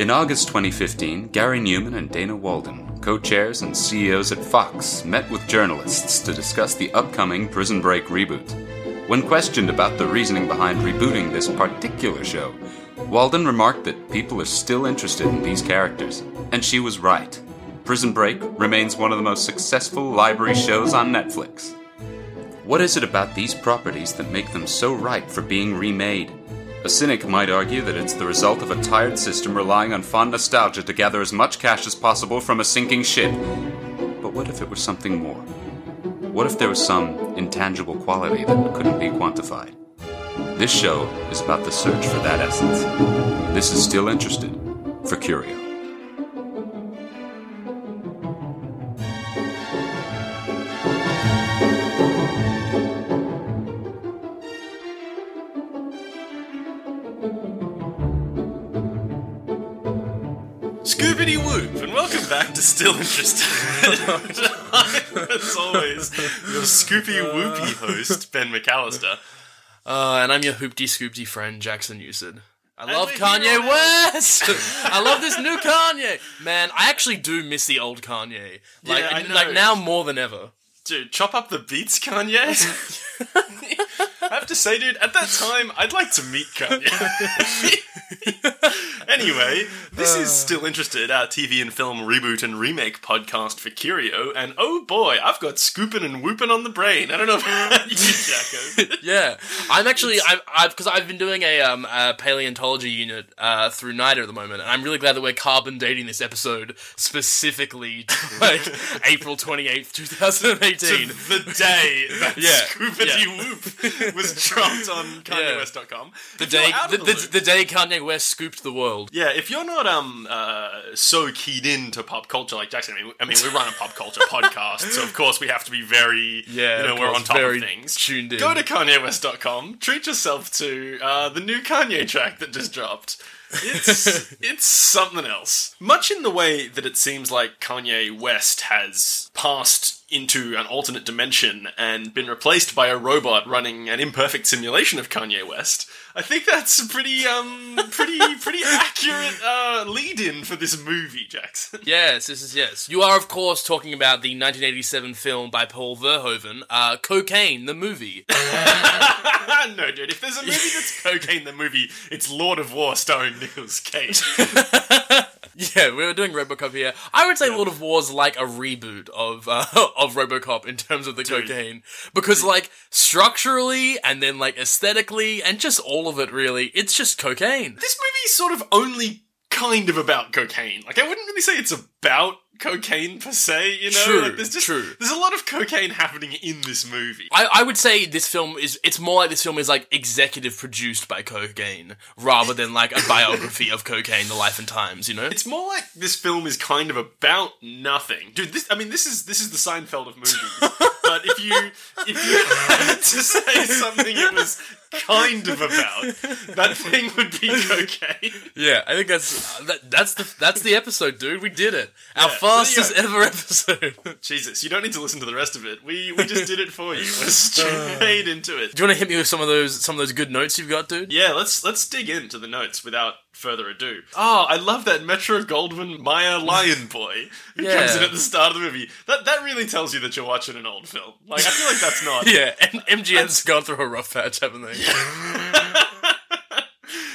In August 2015, Gary Newman and Dana Walden, co chairs and CEOs at Fox, met with journalists to discuss the upcoming Prison Break reboot. When questioned about the reasoning behind rebooting this particular show, Walden remarked that people are still interested in these characters, and she was right. Prison Break remains one of the most successful library shows on Netflix. What is it about these properties that make them so ripe for being remade? A cynic might argue that it's the result of a tired system relying on fond nostalgia to gather as much cash as possible from a sinking ship. But what if it were something more? What if there was some intangible quality that couldn't be quantified? This show is about the search for that essence. This is Still Interested for Curio. Scoobity whoop, and welcome back to Still Interested. As always, your Scoopy Whoopy host, Ben McAllister. Uh, and I'm your hoopty scoopty friend, Jackson Newson. I And love Kanye West. I love this new Kanye. Man, I actually do miss the old Kanye. Like, Yeah, I know. like now more than ever. Dude, chop up the beats, Kanye. I have to say, dude, at that time, I'd like to meet Kanye. anyway, this is Still Interested, our TV and film reboot and remake podcast for Curio, and oh boy, I've got scooping and whooping on the brain. I don't know about you, Jacko. Yeah, I'm actually I've I've because I've been doing a um a paleontology unit uh through NIDA at the moment, and I'm really glad that we're carbon dating this episode specifically to like April 28th, 2018. the day that Yeah, Yeah. Whoop was dropped on KanyeWest.com. The day the, the, the day Kanye West scooped the world. Yeah, if you're not um uh, so keyed into pop culture like Jackson, I mean, I mean, we run a pop culture podcast, so of course we have to be very, Yeah, you know, we're on top of things. tuned in. Go to KanyeWest.com, treat yourself to uh, the new Kanye track that just dropped. It's it's something else. Much in the way that it seems like Kanye West has passed into an alternate dimension and been replaced by a robot running an imperfect simulation of Kanye West. I think that's a pretty um pretty pretty accurate uh, lead-in for this movie, Jackson. Yes, this is yes. You are of course talking about the 1987 film by Paul Verhoeven, uh, Cocaine, the movie. no, dude. If there's a movie that's cocaine, the movie it's Lord of War starring Nicolas Cage. Yeah, we were doing RoboCop here. I would say Lord of War's like a reboot of uh, of RoboCop in terms of the cocaine, because like structurally and then like aesthetically and just all of it really, it's just cocaine. this movie's sort of only kind of about cocaine. Like I wouldn't really say it's about cocaine per se, you know? True, like, there's just true. there's a lot of cocaine happening in this movie. I, I would say this film is it's more like this film is like executive produced by cocaine rather than like a biography of cocaine, the life and times. You know, It's more like this film is kind of about nothing, dude. This, I mean, this is this is the Seinfeld of movies. but if you if you had to say something it was kind of about, that thing would be okay. yeah, I think that's that, that's the that's the episode, dude. We did it. Our Yeah, fastest there ever episode. Do Jesus, you don't need to listen to the rest of it. We we just did it for you. We're straight into it. Do you want to hit me with some of those some of those good notes you've got, dude? Yeah, let's let's dig into the notes without further ado. Oh, I love that Metro Goldwyn Mayer Lion Boy who Yeah. comes in at the start of the movie. That that really tells you that you're watching an old film. Like I feel like that's not. Yeah, and MGM's gone through a rough patch, haven't they?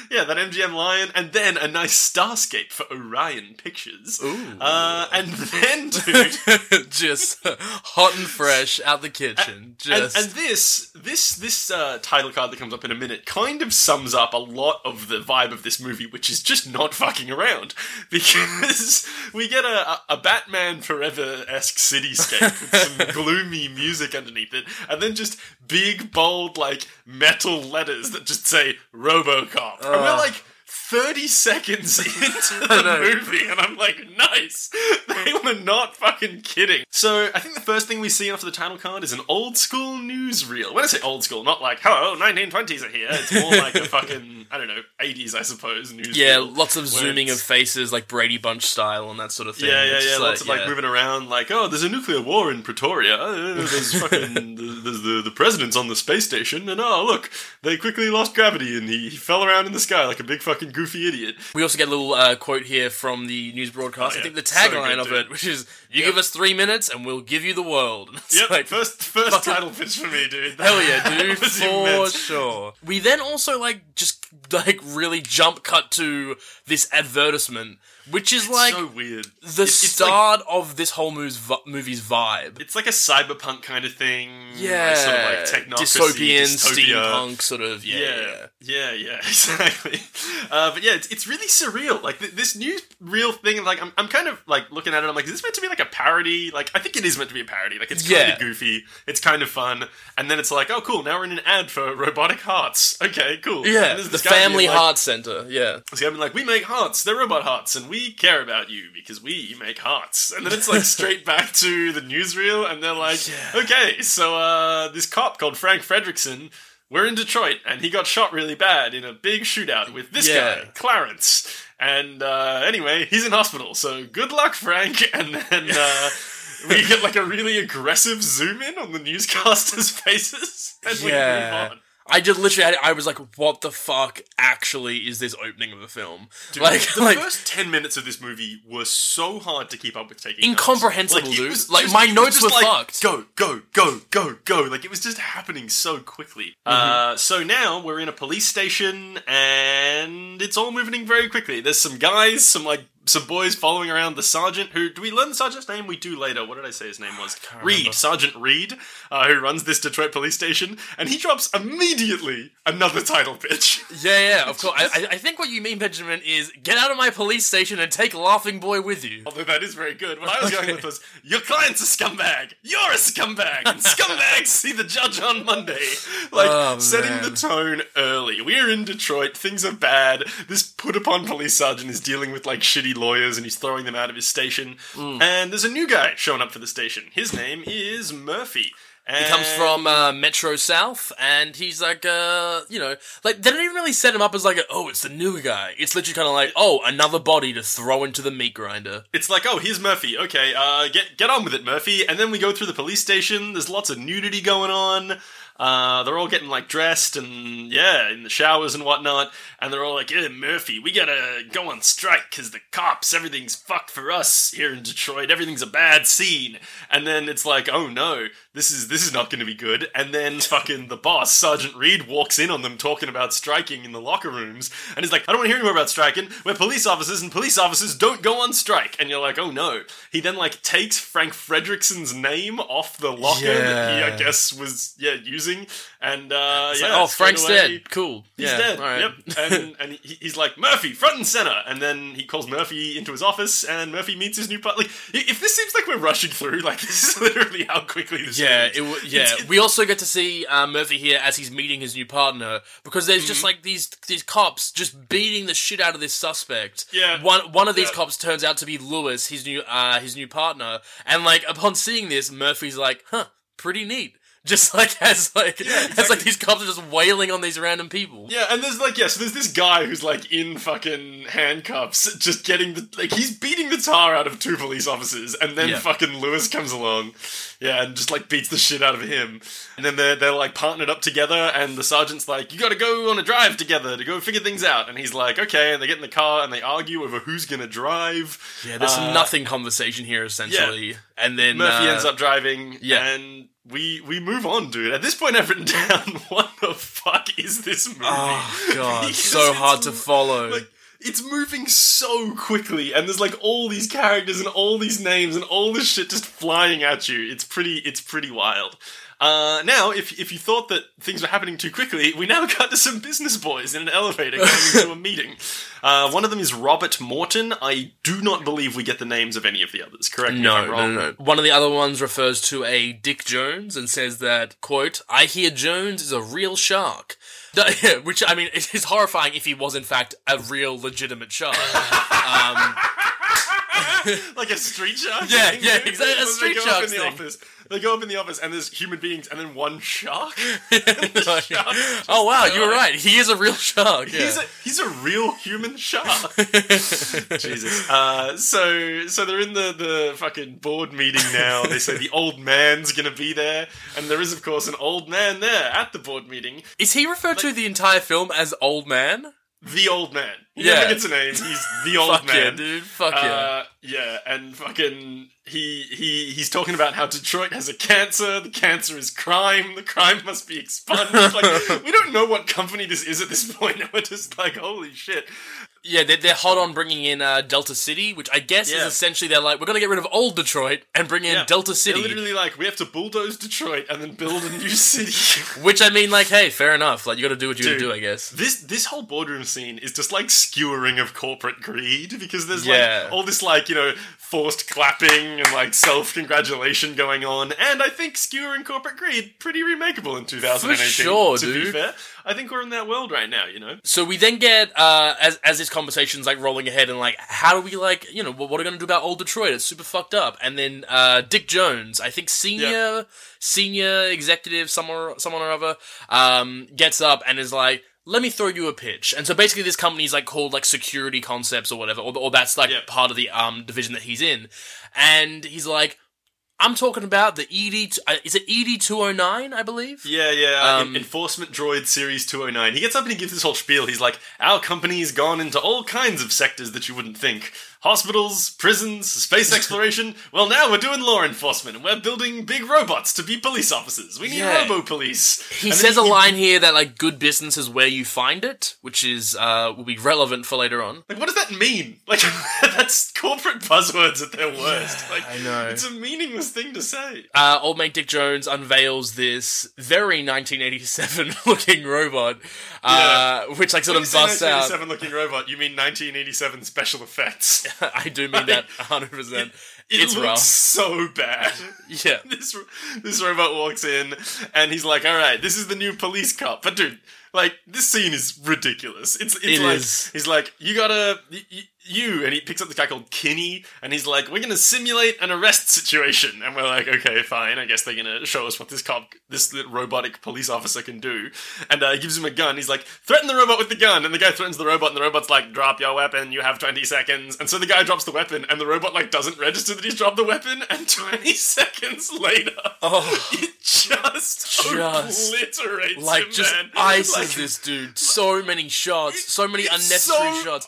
Yeah, that MGM Lion, and then a nice starscape for Orion Pictures. Ooh. Uh, and then, dude, just hot and fresh out the kitchen. and, Just and this this this uh, title card that comes up in a minute kind of sums up a lot of the vibe of this movie, which is just not fucking around because we get a, a, a Batman Forever esque cityscape with some gloomy music underneath it, and then just big bold like metal letters that just say RoboCop, and we're like. 30 seconds into the movie, and I'm like, nice. They were not fucking kidding. So, I think the first thing we see after the title card is an old school newsreel. When I say old school, not like, hello, 1920s are here. It's more like a fucking, I don't know, 80s, I suppose, newsreel. yeah, lots of zooming of faces, like Brady Bunch style and that sort of thing. Yeah, yeah, yeah. just Lots of like yeah. moving around, like, oh, there's a nuclear war in Pretoria. Uh, there's fucking, there's the, the president's on the space station, and oh, look, they quickly lost gravity and he, he fell around in the sky like a big fucking goofy idiot. We also get a little uh, quote here from the news broadcast. Oh, I think the tagline good, of it, which is "You Yep. give us three minutes and we'll give you the world." It's Yep, like, first first title pitch for me, dude. Hell yeah, dude, for immense. sure. We then also like just like really jump cut to this advertisement, which is like so weird. the It's- it's like- start of this whole movie's, vi- movie's vibe. It's like a cyberpunk kind of thing. Yeah, like sort of like technocracy, dystopian, dystopia. steampunk sort of. Yeah, yeah. Yeah, yeah, yeah, exactly. Uh, but yeah, it's, it's really surreal. Like th- this new real thing. Like I'm, I'm kind of like looking at it. I'm like, is this meant to be like a parody? Like I think it is meant to be a parody. Like it's kind Yeah. of goofy. It's kind of fun. And then it's like, oh cool, now we're in an ad for robotic hearts. Okay, cool. Yeah, And there's the this guy being Family like- Heart Center. Yeah, this guy being like, we make hearts. They're robot hearts, and we care about you because we make hearts. And then it's like straight back to the newsreel, and they're like, okay, so uh, this cop called Frank Fredrickson, we're in Detroit, and he got shot really bad in a big shootout with this Yeah. guy, Clarence. And uh, anyway, he's in hospital, so good luck, Frank. And then uh, we get like a really aggressive zoom in on the newscasters' faces, and we Yeah. move on. I did literally. I, I was like, "What the fuck? Actually, is this opening of the film? like, the like first ten minutes of this movie were so hard to keep up with taking. notes. Incomprehensible, dude. was Like, just- my notes were like, fucked. Go, go, go, go, go! Like it was just happening so quickly. Mm-hmm. Uh, so now we're in a police station, and it's all moving very quickly. There's some guys, some like some boys following around the sergeant. Who do we learn the sergeant's name? We do later. What did I say his name was? Reed, remember. Sergeant Reed, uh, who runs this Detroit police station, and he drops immediately another title pitch. yeah, yeah. Of course. I, I- think what you mean, Benjamin, is get out of my police station and take Laughing Boy with you. Although that is very good. What I was going with was, your client's a scumbag. You're a scumbag. And scumbags see the judge on Monday. Like, Oh, setting man. the tone early. We're in Detroit. Things are bad. This put upon police sergeant is dealing with, like, shitty lawyers and he's throwing them out of his station. Mm. And there's a new guy showing up for the station. His name is Murphy. And He comes from uh, Metro South, and he's like, uh, you know, like they don't even really set him up as like, a, oh, it's the new guy. It's literally kind of like, oh, another body to throw into the meat grinder. It's like, oh, here's Murphy. Okay, uh, get get on with it, Murphy. And then we go through the police station. There's lots of nudity going on. Uh, they're all getting like dressed and yeah, in the showers and whatnot. And they're all like, "Yeah, Murphy, we gotta go on strike because the cops, everything's fucked for us here in Detroit. Everything's a bad scene." And then it's like, "Oh no, this is this is not going to be good." And then fucking the boss, Sergeant Reed, walks in on them talking about striking in the locker rooms, and he's like, "I don't want to hear any more about striking. We're police officers, and police officers don't go on strike." And you're like, "Oh no." He then like takes Frank Fredrickson's name off the locker that he, I guess, was yeah using, and uh, It's yeah, like, oh, Frank's away- dead. Cool. He's yeah, dead. right. Yep. And and he, he's like Murphy, front and center. And then he calls Murphy into his office, and Murphy meets his new partner. Like, if this seems like we're rushing through, like this is literally how quickly this. Yeah, it w- yeah. It's- it- we also get to see uh, Murphy here as he's meeting his new partner because there's Mm-hmm. just like these these cops just beating the shit out of this suspect. Yeah. One one of these Yeah. cops turns out to be Lewis, his new uh his new partner, and like upon seeing this, Murphy's like, "Huh, pretty neat." Just like as like as exactly. like these cops are just wailing on these random people. Yeah, and there's like yeah, so there's this guy who's like in fucking handcuffs, just getting the like he's beating the tar out of two police officers, and then Yeah. fucking Lewis comes along, yeah, and just like beats the shit out of him, and then they're they're like partnered up together, and the sergeant's like, you got to go on a drive together to go figure things out, and he's like, okay, and they get in the car and they argue over who's gonna drive. Yeah, there's some Uh, nothing conversation here essentially, and then Murphy uh, ends up driving, yeah. and we we move on, dude. At this point, I've written down, what the fuck is this movie? Oh god, so hard to follow. like it's moving so quickly and there's like all these characters and all these names and all this shit just flying at you it's pretty it's pretty wild uh, now, if, if you thought that things were happening too quickly, we now cut to some business boys in an elevator going into a meeting. Uh, one of them is Robert Morton. I do not believe we get the names of any of the others. Correct No, no, no. One of the other ones refers to a Dick Jones and says that, quote, I hear Jones is a real shark. Which, I mean, is horrifying if he was, in fact, a real legitimate shark. um, like a street shark. Yeah, yeah, exactly, a street shark. in the thing. office. They go up in the office, and there's human beings, and then one shark. like, shark oh, wow, you were died. right. He is a real shark. Yeah. He's a he's a real human shark. Jesus. Uh, so so they're in the the fucking board meeting now. They say the old man's gonna be there, and there is of course an old man there at the board meeting. is he referred to the entire film as Old Man? The old man. He Yeah. never gets a name. He's the old Fuck man. yeah, dude. Fuck yeah. Uh, yeah, and fucking he he he's talking about how Detroit has a cancer. The cancer is crime. The crime must be expunged. like we don't know what company this is at this point. and We're just like, holy shit. Yeah, they're, they're hot on bringing in uh, Delta City, which I guess Yeah. is essentially they're like, we're going to get rid of old Detroit and bring in Yeah. Delta City. They're literally like, we have to bulldoze Detroit and then build a new city. Which I mean, like, hey, fair enough. Like, you got to do what you got to Dude. do, I guess. This this whole boardroom scene is just like skewering of corporate greed because there's Yeah. like all this like you know forced clapping and like self congratulation going on, and I think skewering corporate greed pretty remakeable in 2018. For sure, to be dude. fair, I think we're in that world right now. You know, So we then get uh, as as this conversation's like rolling ahead and like how do we like you know what, what are we gonna do about old Detroit? It's super fucked up. And then uh, Dick Jones, I think senior Yeah. senior executive, someone someone or other, um, gets up and is like. Let me throw you a pitch. And so basically, this company's like called like Security Concepts or whatever, or, or that's like Yeah. part of the um division that he's in. And he's like, "I'm talking about the ED. uh, Is it ED two hundred nine? I believe." yeah, yeah. Um, Enforcement Droid Series 209. He gets up and he gives this whole spiel. He's like, "Our company's gone into all kinds of sectors that you wouldn't think." Hospitals, prisons, space exploration. Well, now we're doing law enforcement and we're building big robots to be police officers. We need Yeah. robo police. He says a line here that like good business is where you find it, which is uh will be relevant for later on. Like, what does that mean? Like, that's corporate buzzwords at their worst. Like, I know. It's a meaningless thing to say. Uh, old mate Dick Jones unveils this very 1987 looking robot, uh, which like sort When of say busts out. 1987 looking robot, you mean 1987 special effects. I do mean that 100. percent It It's looks rough. so bad. Yeah. this this robot walks in and he's like, "All right, this is the new police cop." But dude, like this scene is ridiculous. It's it's It like is. he's like, "You gotta y- y- you," and he picks up the guy called Kinney, and he's like, "We're gonna simulate an arrest situation," and we're like, "Okay, fine. I guess they're gonna show us what this cop, this little robotic police officer can do." And uh, he gives him a gun. He's like, "Threaten the robot with the gun," and the guy threatens the robot, and the robot's like, "Drop your weapon. You have twenty seconds." And so the guy drops the weapon, and the robot like doesn't register that he's dropped the weapon, and twenty seconds later. Oh, It just, Just, obliterates like him, just man. ices Like, this dude. So many shots, so many unnecessary so- shots,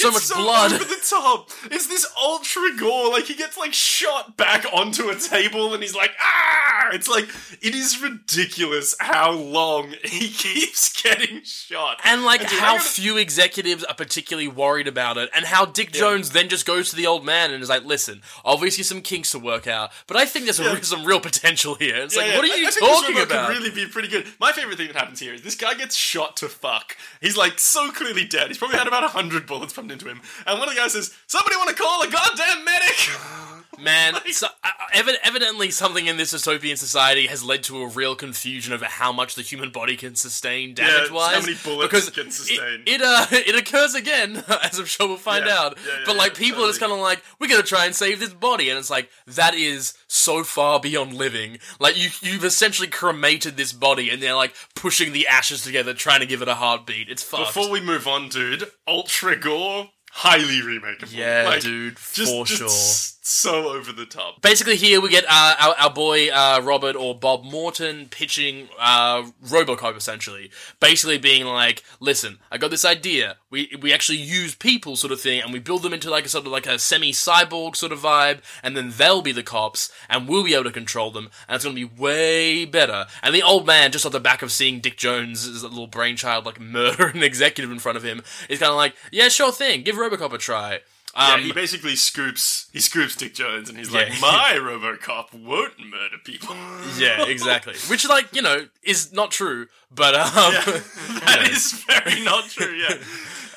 so much it's blood. over the top. It's this ultra gore. Like he gets like shot back onto a table, and he's like, ah! It's like it is ridiculous how long he keeps getting shot, And like dude, how few executives are particularly worried about it, and how Dick Jones then just goes to the old man and is like, "Listen, obviously some kinks to work out, but I think there's a Yeah. re- some real potential here." It's Yeah, like, yeah. what are you I think this talking about? Could really be pretty good. My favorite thing that happens here is this guy gets shot to fuck. He's like so clearly dead. He's probably had about hundred bullets into him. And one of the guys says, "Somebody want to call a goddamn medic?" Man, so, uh, evi- evidently something in this dystopian society has led to a real confusion over how much the human body can sustain damage wise. how many bullets because it can sustain. It, it, uh, it occurs again, as I'm sure we'll find Yeah. out. Yeah, yeah, but like yeah, people are just kind of like, we're gonna try and save this body, and it's like that is so far beyond living. Like you, you've essentially cremated this body, and they're like pushing the ashes together, trying to give it a heartbeat. It's fucked. Before we move on, dude, Ultra Gore, highly remakeable. yeah, Like, dude, just, for just sure. So over the top. Basically, here we get uh, our, our boy uh, Robert or Bob Morton pitching uh, Robocop, essentially. Basically, being like, "Listen, I got this idea. We we actually use people, sort of thing, and we build them into like a sort of like a semi cyborg sort of vibe, and then they'll be the cops, and we'll be able to control them, and it's going to be way better." And the old man, just off the back of seeing Dick Jones' little brainchild like murder an executive in front of him, is kind of like, "Yeah, sure thing. Give Robocop a try." Yeah, Um, he basically scoops. He scoops Dick Jones, and he's Yeah. like, "My RoboCop won't murder people." Yeah, exactly. Which, like, you know, is not true, but um, that is very not true. Yeah.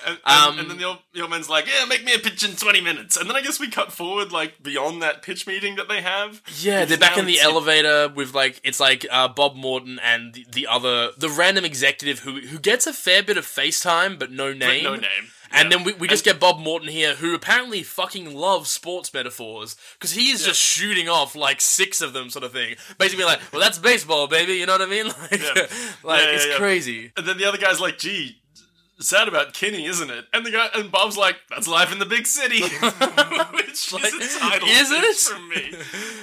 And, and, Um, and then the old, the old man's like, "Yeah, make me a pitch in twenty minutes." And then I guess we cut forward like beyond that pitch meeting that they have. yeah, they're back in the elevator with like it's like uh, Bob Morton and the, the other the random executive who who gets a fair bit of FaceTime but no but name. no name. And Yeah. then we, we just get Bob Morton here, who apparently fucking loves sports metaphors, because he is just shooting off like six of them, sort of thing. Basically, like, well, that's baseball, baby. You know what I mean? Like, Yeah. like Yeah, yeah, it's yeah. crazy. And then the other guy's like, "Gee, sad about Kinney, isn't it?" And the guy and Bob's like, "That's life in the big city," which Like, is a title is pitch it? from me.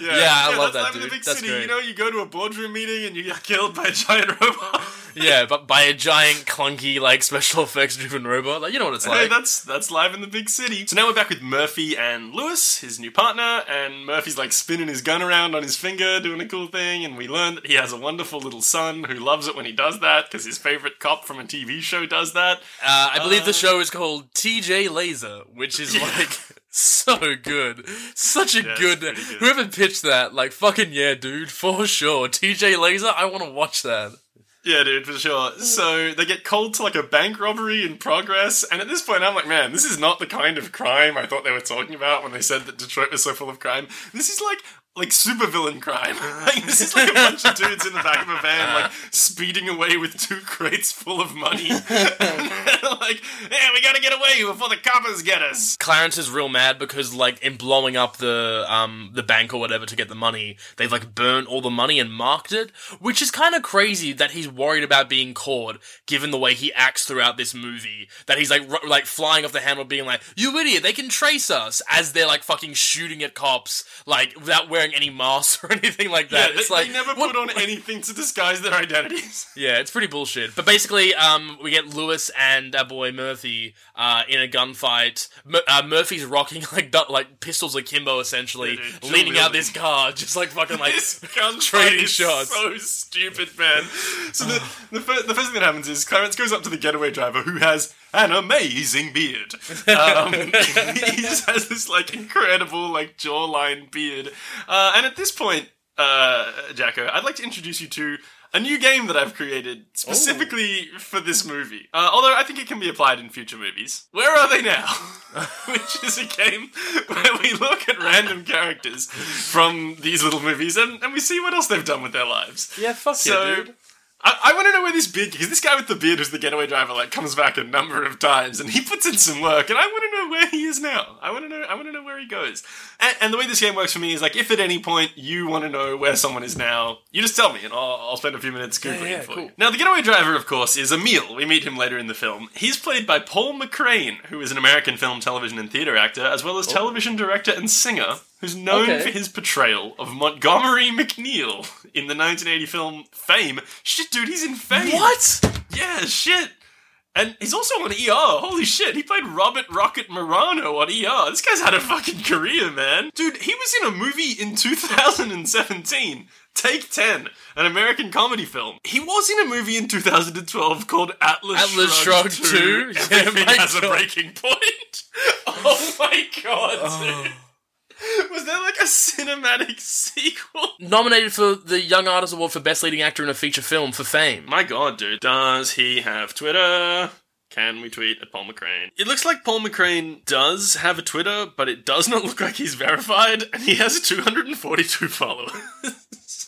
Yeah, I love that, life in the dude. big That's city. great. You know, you go to a boardroom meeting and you get killed by a giant robot. Yeah, but by a giant, clunky, like special effects driven robot. Like you know what it's like. Hey, that's that's live in the big city. So now we're back with Murphy and Lewis, his new partner, and Murphy's like spinning his gun around on his finger, doing a cool thing, and we learn that he has a wonderful little son who loves it when he does that because his favorite cop from a TV show does that. Uh, I believe the show is called TJ Laser, which is like so good. Such a Yeah, good, good. Whoever pitched that, like fucking yeah, dude, for sure. TJ Laser, I want to watch that. Yeah, dude, for sure. So they get called to like a bank robbery in progress, and at this point, I'm like, man, this is not the kind of crime I thought they were talking about when they said that Detroit was so full of crime. This is like like supervillain crime. like this is like a bunch of dudes in the back of a van, like speeding away with two crates full of money. like, yeah, we gotta get away before the coppers get us. Clarence is real mad because like in blowing up the um the bank or whatever to get the money, they've like burnt all the money and marked it, which is kind of crazy that he's worried about being caught given the way he acts throughout this movie. That he's like r- like flying off the handle being like, "You idiot, they can trace us." As they're like fucking shooting at cops like without wearing any masks or anything like Yeah, that. they, like they never what- put on anything to disguise their identities. yeah, it's pretty bullshit. But basically, um, we get Lewis and our boy Murphy uh, in a gunfight. Mur- uh, Murphy's rocking like du- like pistols akimbo, essentially, Yeah, dude, leaning out this car, just like fucking like this trading shots. so stupid, man. So the the, fir- the first thing that happens is Clarence goes up to the getaway driver who has an amazing beard. Um, he just has this like incredible like jawline beard, uh, and at this point, uh, Jacko, I'd like to introduce you to. A new game that I've created specifically for this movie. Uh, although I think it can be applied in future movies. Where are they now? Which is a game where we look at random characters from these little movies and, and we see what else they've done with their lives. yeah, fuck So I, I want to know where this beard because this guy with the beard who's the getaway driver like comes back a number of times and he puts in some work and I want to know where he is now. I want to know I want to know where he goes. And, and the way this game works for me is like if at any point you want to know where someone is now, you just tell me and I'll, I'll spend a few minutes googling yeah, it for cool. you. Now the getaway driver, of course, is Emil. We meet him later in the film. He's played by Paul McCrane, who is an American film, television, and theater actor, as well as oh. television director and singer. Who's known Okay. for his portrayal of Montgomery MacNeil in the 1980 film Fame. Shit, dude, he's in Fame. What? Yeah, shit. And he's also on ER. Holy shit, he played Robert Rocket Romano on ER. This guy's had a fucking career, man. Dude, he was in a movie in 2017. Take 10, an American comedy film. He was in a movie in 2012 called Atlas, Atlas Shrugged Shrugged 2. 2? Everything my has a breaking point. Oh my god, dude. Was there like a cinematic sequel? Nominated for the Young Artist Award for Best Leading Actor in a Feature Film for Fame. My god, dude. Does he have Twitter? Can we tweet at Paul McCrane? It looks like Paul McCrane does have a Twitter, but it does not look like he's verified, and he has 242 followers.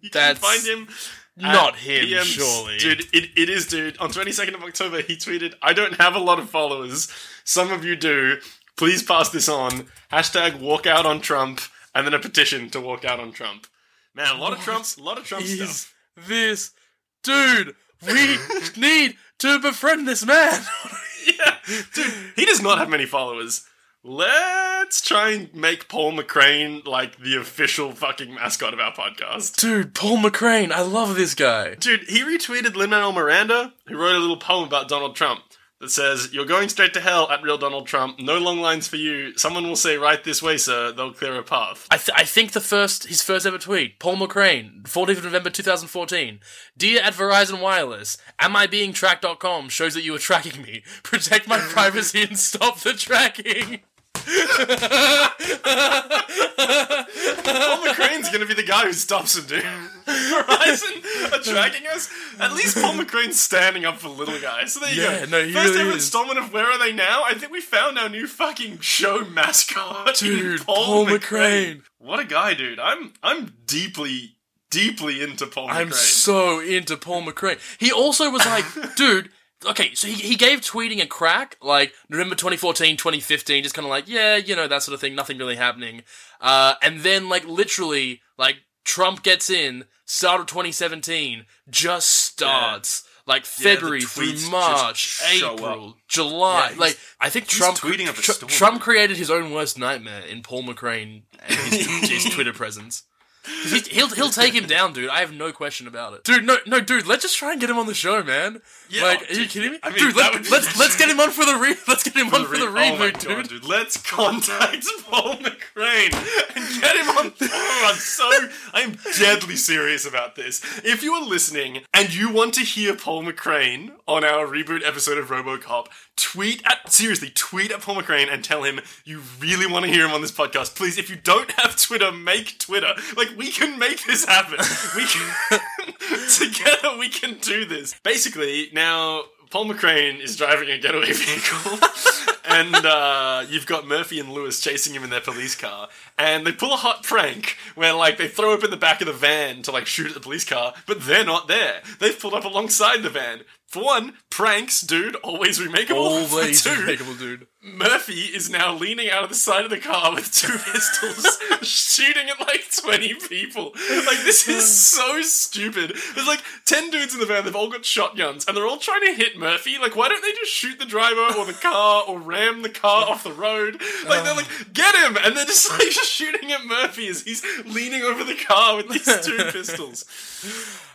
you That's can find him. not him, PMs. surely. Dude, it, it is, dude. On 22nd of October, he tweeted, I don't have a lot of followers. Some of you do. Please pass this on. Hashtag walk out on Trump, and then a petition to walk out on Trump. Man, a lot of Trumps, a lot of Trump stuff. this dude? We need to befriend this man. yeah, dude, he does not have many followers. Let's try and make Paul McCrane like the official fucking mascot of our podcast. Dude, Paul McCrane, I love this guy. Dude, he retweeted Lin Manuel Miranda, who wrote a little poem about Donald Trump that says, You're going straight to hell at real Donald Trump. No long lines for you. Someone will say, Right this way, sir. They'll clear a path. I, th- I think the first his first ever tweet, Paul McCrane, 14th of November 2014. Dear at Verizon Wireless, am I being tracked.com shows that you are tracking me. Protect my privacy and stop the tracking. Paul McCrane's gonna be the guy who stops him, dude. Verizon are tracking us. At least Paul McCrane's standing up for little guys. So there you Yeah, go. no, he First really ever is. installment of Where Are They Now? I think we found our new fucking show mascot. Dude, Paul, McCrane. McCrane. What a guy, dude. I'm I'm deeply, deeply into Paul I'm McCrane. so into Paul McCrane. He also was like, dude, okay, so he, he gave tweeting a crack, like November 2014, 2015, just kind of like, yeah, you know, that sort of thing, nothing really happening. Uh, and then, like, literally, like, Trump gets in, start of 2017, just starts. Like Yeah, the February tweets through March, April. July. Yeah, like I think Trump tweeting up a storm. Trump created his own worst nightmare in Paul McCrane and his, his Twitter presence. He, he'll he'll take him down, dude. I have no question about it, dude. No, no, dude. Let's just try and get him on the show, man. Yeah, like, are you kidding me, I mean, dude? Let, be- let's let's get him on for the re- let's get him on for the Oh reboot, God, dude. Let's contact Paul McCrane and get him on. Oh, I'm so I am deadly serious about this. If you are listening and you want to hear Paul McCrane on our reboot episode of RoboCop, tweet at seriously tweet at Paul McCrane and tell him you really want to hear him on this podcast. Please, if you don't have Twitter, make Twitter. Like we can make this happen. We can together we can do this. Basically, now Paul McCrane is driving a getaway vehicle, and uh, you've got Murphy and Lewis chasing him in their police car, and they pull a hot prank where like they throw open the back of the van to like shoot at the police car, but they're not there. They've pulled up alongside the van. For one, pranks, dude, always remakeable. Always For two, makeable, dude. Murphy is now leaning out of the side of the car with two pistols, shooting at like 20 people. Like, this is hmm. so stupid. There's like 10 dudes in the van, they've all got shotguns, and they're all trying to hit Murphy. Like, why don't they just shoot the driver or the car or ram the car off the road? Like, they're like, um. get him! And they're just like shooting at Murphy as he's leaning over the car with these two pistols.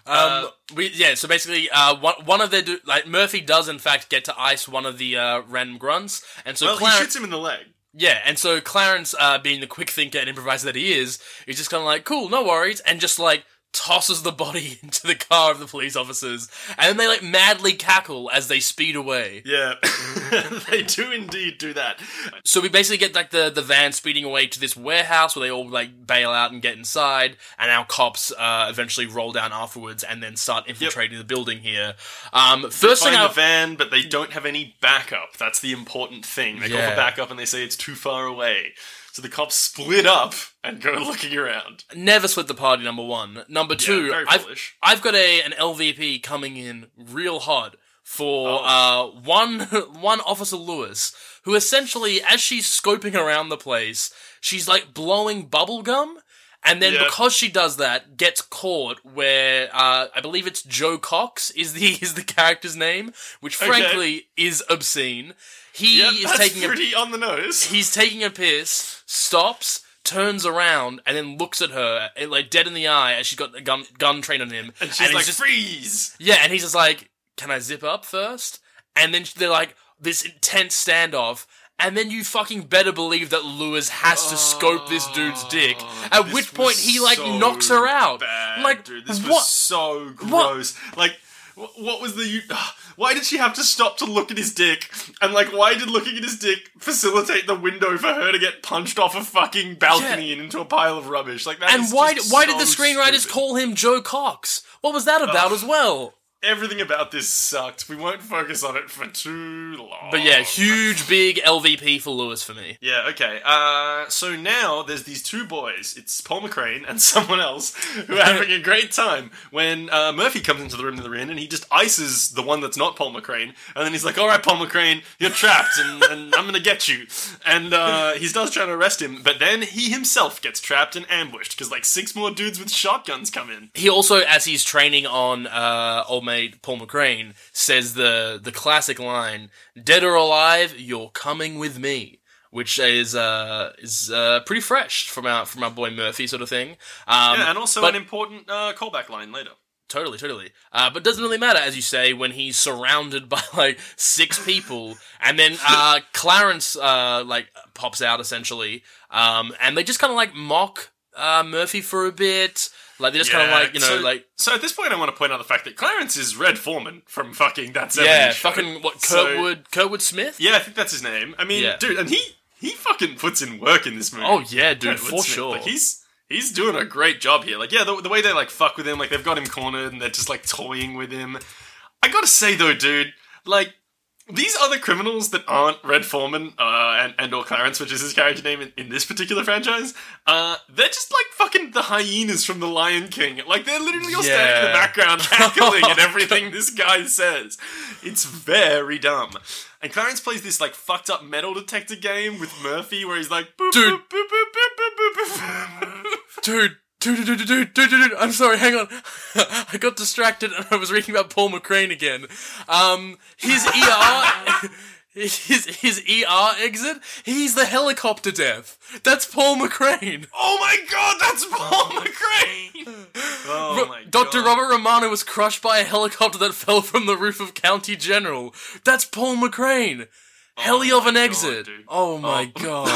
Um, we yeah. So basically, uh, one one of their du- like Murphy does in fact get to ice one of the uh, Ren grunts, and so Well, he Clarence, shoots him in the leg. yeah, and so Clarence, uh, being the quick thinker and improviser that he is, is just kind of like, cool, no worries, and just like tosses the body into the car of the police officers, and then they like madly cackle as they speed away. Yeah, they do indeed do that. So we basically get like the, the van speeding away to this warehouse where they all like bail out and get inside, and our cops uh, eventually roll down afterwards and then start infiltrating the building here. Um, first thing find I the van, but they don't have any backup. That's the important thing. They call for backup and they say it's too far away. So the cops split up and go looking around. never split the party. Number one, number two. very I've, foolish. I've got a an LVP coming in real hot for Oh. uh one one officer Lewis, who essentially, as she's scoping around the place, she's like blowing bubble gum. And then Yep. because she does that, gets caught where uh, I believe it's Joe Cox is the is the character's name, which Okay. frankly is obscene. He Yep, is taking a pretty on the nose. he's taking a piss, stops, turns around, and then looks at her eh, like dead in the eye as she's got a gun gun trained on him. and she's he's like, just- freeze! yeah, and he's just like, "Can I zip up first? And then they're like this intense standoff. And then you fucking better believe that Lewis has to scope this dude's dick. At Oh, This which point he like so knocks her out. Bad, like dude, this what? was so gross. Like, what was the? Why did she have to stop to look at his dick? And like, why did looking at his dick facilitate the window for her to get punched off a fucking balcony and into a pile of rubbish? Like that. and why why did the screenwriters stupid. call him Joe Cox? What was that about as well? Everything about this sucked. We won't focus on it for too long. But yeah, huge big LVP for Lewis for me. Yeah, okay. Uh, so now there's these two boys. It's Paul McCrane and someone else who are having a great time when uh, Murphy comes into the room that they're in and he just ices the one that's not Paul McCrane. And then he's like, all right, Paul McCrane, you're trapped and, and I'm going to get you. And uh, he does try to arrest him, but then he himself gets trapped and ambushed because like six more dudes with shotguns come in. He also, as he's training on uh, old mate Paul McCrane, says the the classic line, "Dead or alive, you're coming with me." Which is uh, is uh, pretty fresh from our from our boy Murphy sort of thing. Um, Yeah, and also but- an important uh, callback line later. Totally, totally. Uh, but doesn't really matter, as you say, when he's surrounded by like six people, and then uh, Clarence uh, like pops out essentially, um, and they just kind of like mock uh, Murphy for a bit. Like they just kind of like you know so, like So at this point, I want to point out the fact that Clarence is Red Foreman from fucking that 70s yeah, show. fucking what So- Kurtwood Kurtwood Smith. yeah, I think that's his name. I mean, Yeah. dude, and he he fucking puts in work in this movie. Oh yeah, dude, Kurtwood for Smith. sure. Like he's he's doing a great job here. Like yeah, the, the way they like fuck with him, like they've got him cornered and they're just like toying with him. I gotta say though, dude, like. These other criminals that aren't Red Foreman uh, and, and or Clarence, which is his character name in, in this particular franchise, uh, they're just like fucking the hyenas from The Lion King. Like they're literally all standing in the background cackling at everything this guy says. It's very dumb. And Clarence plays this like fucked up metal detector game with Murphy, where he's like, boop, Dude. boop, boop, boop, boop, boop, boop, boop. dude, I'm sorry, hang on. I got distracted and I was reading about Paul McCrane again. Um, his ER, his his ER exit, he's the helicopter death. That's Paul McCrane. Oh my god, that's Paul McCrane! Oh my Dr. God. Robert Romano was crushed by a helicopter that fell from the roof of County General. That's Paul McCrane. Heli of an God, exit. dude. oh my god.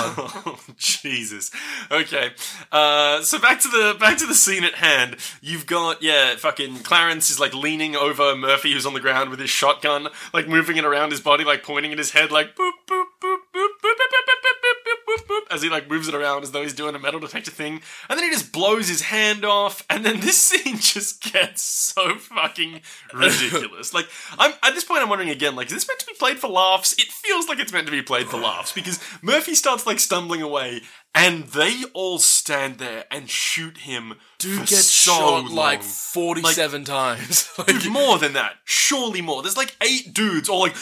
Oh, Jesus. Okay. Uh, so back to the back to the scene at hand. You've got yeah, fucking Clarence is like leaning over Murphy, who's on the ground with his shotgun, like moving it around his body, like pointing at his head, like boop boop boop boop boop boop boop boop boop boop boop as he like moves it around as though he's doing a metal detector thing, and then he just blows his hand off, and then this scene just gets so fucking ridiculous. like I'm at this point, I'm wondering again, like is this meant to be played for laughs? It feels like it's meant to be played for laughs because Murphy starts like stumbling away, and they all stand there and shoot him. Dude for gets so shot long. like 47 times. Like, Dude, more than that. Surely more. There's like eight dudes all like.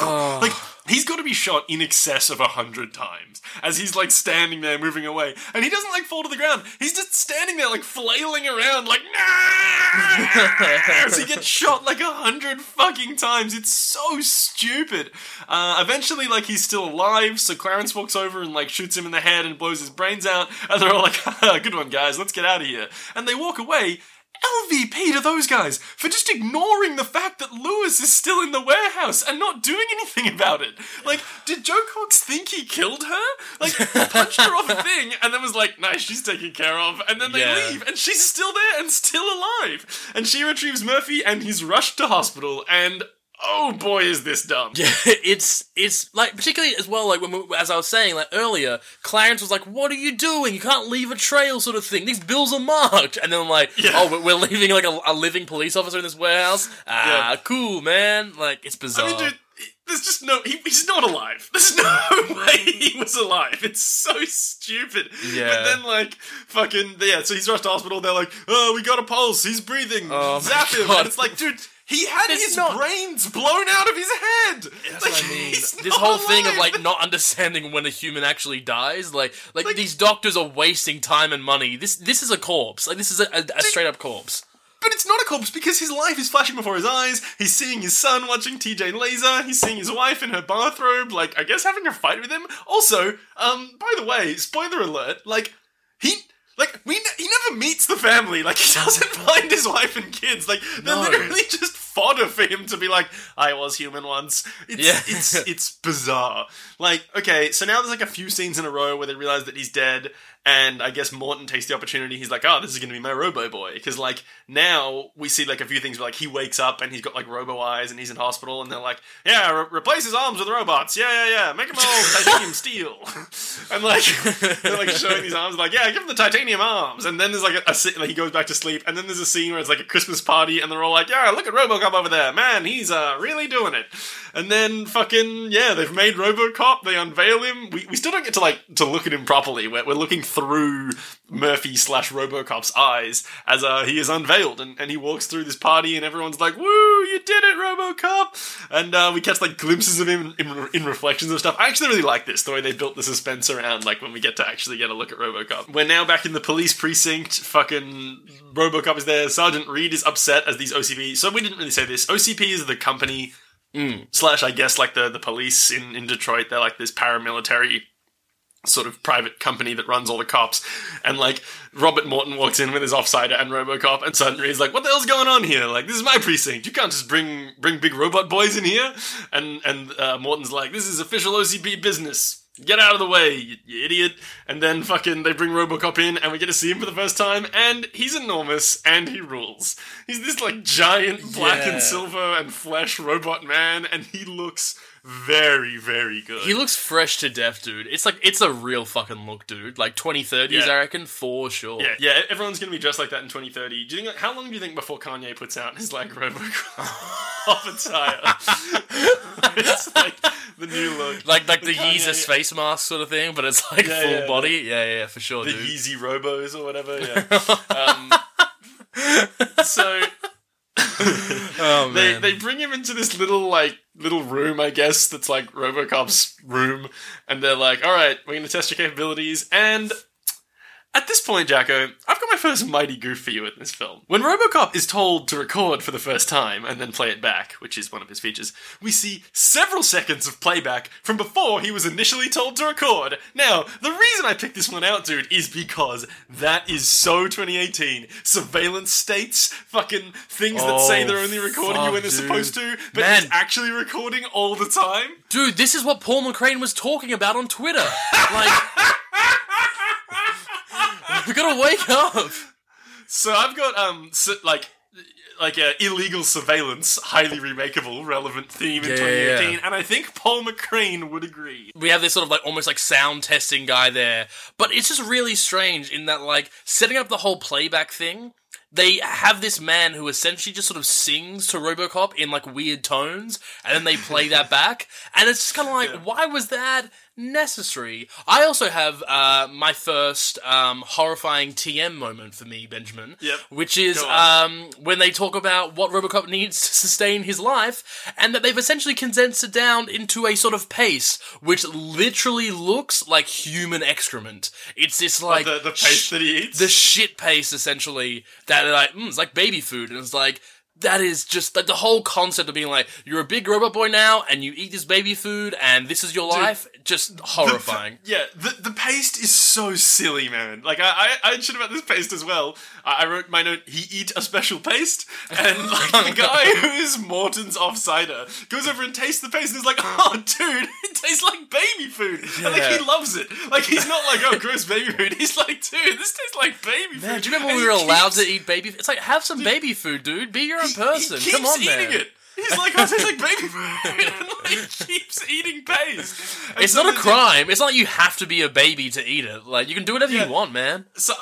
Oh. Like, he's got to be shot in excess of a hundred times as he's like standing there moving away. And he doesn't like fall to the ground. He's just standing there like flailing around like. as he gets shot like a hundred fucking times. It's so stupid. Uh, eventually, like, he's still alive, so Clarence walks over and like shoots him in the head and blows his brains out. And they're all like, good one, guys, let's get out of here. And they walk away. LVP to those guys for just ignoring the fact that Lewis is still in the warehouse and not doing anything about it. Like, did Joe Cox think he killed her? Like, punched her off a thing and then was like, nice, she's taken care of. And then they Yeah. leave and she's still there and still alive. And she retrieves Murphy and he's rushed to hospital and oh boy, is this dumb. Yeah, it's it's like particularly as well like when we, as I was saying like earlier, Clarence was like, "What are you doing? You can't leave a trail, sort of thing. These bills are marked." And then I'm like, Yeah. "Oh, we're leaving like a, a living police officer in this warehouse. Ah, Yeah. cool, man. Like it's bizarre." I mean, dude, there's just no. He, he's not alive. There's no way he was alive. It's so stupid. Yeah. But then, like, fucking, yeah, so he's rushed to hospital. They're like, oh, we got a pulse. He's breathing. Oh my Zap him. God. And it's like, dude. He had It's his not- brains blown out of his head. That's like, what I mean. he's This not whole thing of like not understanding when a human actually dies, like, like Like- these doctors are wasting time and money. This this is a corpse. Like this is a, a, a straight up corpse. But it's not a corpse because his life is flashing before his eyes. He's seeing his son watching TJ Laser. He's seeing his wife in her bathrobe, like I guess having a fight with him. Also, um, by the way, spoiler alert, like he. Like we, he never meets the family. Like he doesn't find his wife and kids. Like they're No. literally just fodder for him to be like, "I was human once." It's, Yeah. it's it's bizarre. Like okay, so now there's like a few scenes in a row where they realize that he's dead, and I guess Morton takes the opportunity. He's like, "Oh, this is going to be my Robo Boy," because like now we see like a few things where like he wakes up and he's got like Robo eyes and he's in hospital, and they're like, "Yeah, re- replace his arms with robots. Yeah, yeah, yeah. Make them all titanium steel." and like they're like showing these arms, like, "Yeah, give him the titanium arms." And then there's like a, a like he goes back to sleep, and then there's a scene where it's like a Christmas party, and they're all like, "Yeah, look at RoboCop over there, man. He's uh really doing it." And then fucking yeah, they've made RoboCop. They unveil him. We, we still don't get to like to look at him properly. We're, we're looking through Murphy slash RoboCop's eyes as uh he is unveiled, and, and he walks through this party, and everyone's like, "Woo, you did it, RoboCop!" And uh, we catch like glimpses of him in, in reflections of stuff. I actually really like this the way they built the suspense around like when we get to actually get a look at RoboCop. We're now back in the police precinct. Fucking RoboCop is there. Sergeant Reed is upset as these OCP. So we didn't really say this. OCP is the company slash I guess like the the police in in Detroit. They're like this paramilitary sort of private company that runs all the cops. And like Robert Morton walks in with his offsider and RoboCop, and suddenly he's like, "What the hell's going on here? Like this is my precinct. You can't just bring bring big robot boys in here." And and uh, Morton's like, "This is official OCP business." Get out of the way, you, you idiot! And then fucking they bring RoboCop in, and we get to see him for the first time, and he's enormous, and he rules. He's this like giant black Yeah. and silver and flesh robot man, and he looks very, very good. He looks fresh to death, dude. It's like it's a real fucking look, dude. Like 2030s, Yeah. I reckon for sure. Yeah, yeah, everyone's gonna be dressed like that in 2030. Do you think? How long do you think before Kanye puts out his like RoboCop attire? it's like the new look, Like like the, Kanye- Yeezus face mask sort of thing, but it's like Yeah, full yeah, body. Yeah, yeah, for sure, the dude. Yeezy Robos or whatever. Yeah. Um, so oh they they bring him into this little like little room, I guess that's like RoboCop's room, and they're like, "All right, we're gonna test your capabilities." And At this point, Jacko, I've got my first mighty goof for you in this film. When Robocop is told to record for the first time and then play it back, which is one of his features, we see several seconds of playback from before he was initially told to record. Now, the reason I picked this one out, dude, is because that is so 2018. Surveillance states, fucking things that say Oh, they're only recording you when they're fuck, supposed to, but Man. he's actually recording all the time. Dude, this is what Paul McCrane was talking about on Twitter. Like, we gotta wake up. So I've got um so, like like a illegal surveillance, highly remakeable, relevant theme in Yeah, 2018, yeah. and I think Paul McCrane would agree. We have this sort of like almost like sound testing guy there, but it's just really strange in that like setting up the whole playback thing. They have this man who essentially just sort of sings to RoboCop in like weird tones, and then they play that back, and it's just kind of like, why was that necessary? I also have uh, my first um, horrifying TM moment for me, Benjamin. Yep. Which is um, when they talk about what RoboCop needs to sustain his life, and that they've essentially condensed it down into a sort of paste, which literally looks like human excrement. It's this like the the paste that he eats. the shit paste essentially that like mm, it's like baby food, and it's like. That is just like the whole concept of being like you're a big robot boy now, and you eat this baby food, and this is your life. Just horrifying. yeah, the the paste is so silly, man. Like I I, I shit about this paste as well. I, I wrote my note. He eat a special paste, and like the guy who is Morton's offsider goes over and tastes the paste and is like, "Oh, dude, it tastes like baby food." And like he loves it. Like he's not like, "Oh, gross baby food." He's like, "Dude, this tastes like baby Man, food." do you remember when we were he allowed to eat baby? food? It's like have some baby food, dude. Be your own person. He Come on, eating man. it. He's like, oh, it like baby food. and like, he keeps eating paste. And It's so not a crime. It's not like you have to be a baby to eat it. Like you can do whatever Yeah. you want, man. So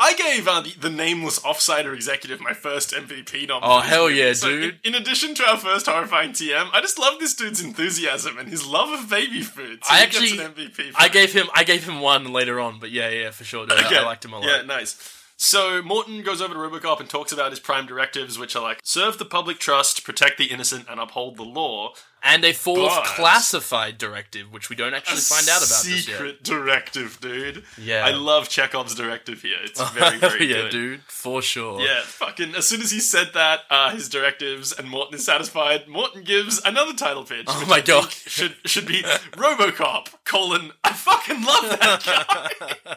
I gave uh, the, the nameless offsider executive my first MVP nomination. Oh, hell yeah, So in- dude. In, addition to our first horrifying TM, I just love this dude's enthusiasm and his love of baby food. So I he actually- gets an MVP. For I gave him. I gave him one later on, but yeah, yeah, for sure. Dude. I- I liked him a lot. Yeah, nice. So Morton goes over to Robocop and talks about his prime directives, which are like serve the public trust, protect the innocent, and uphold the law. And a fourth But- classified directive, which we don't actually find out about. Secret directive, dude. Yeah. I love Chekhov's directive here. It's very, very yeah, good. dude, for sure. Yeah, fucking. As soon as he said that, uh, his directives, and Morton is satisfied. Morton gives another title pitch. Oh my I God. Should should be RoboCop colon. I fucking love that guy.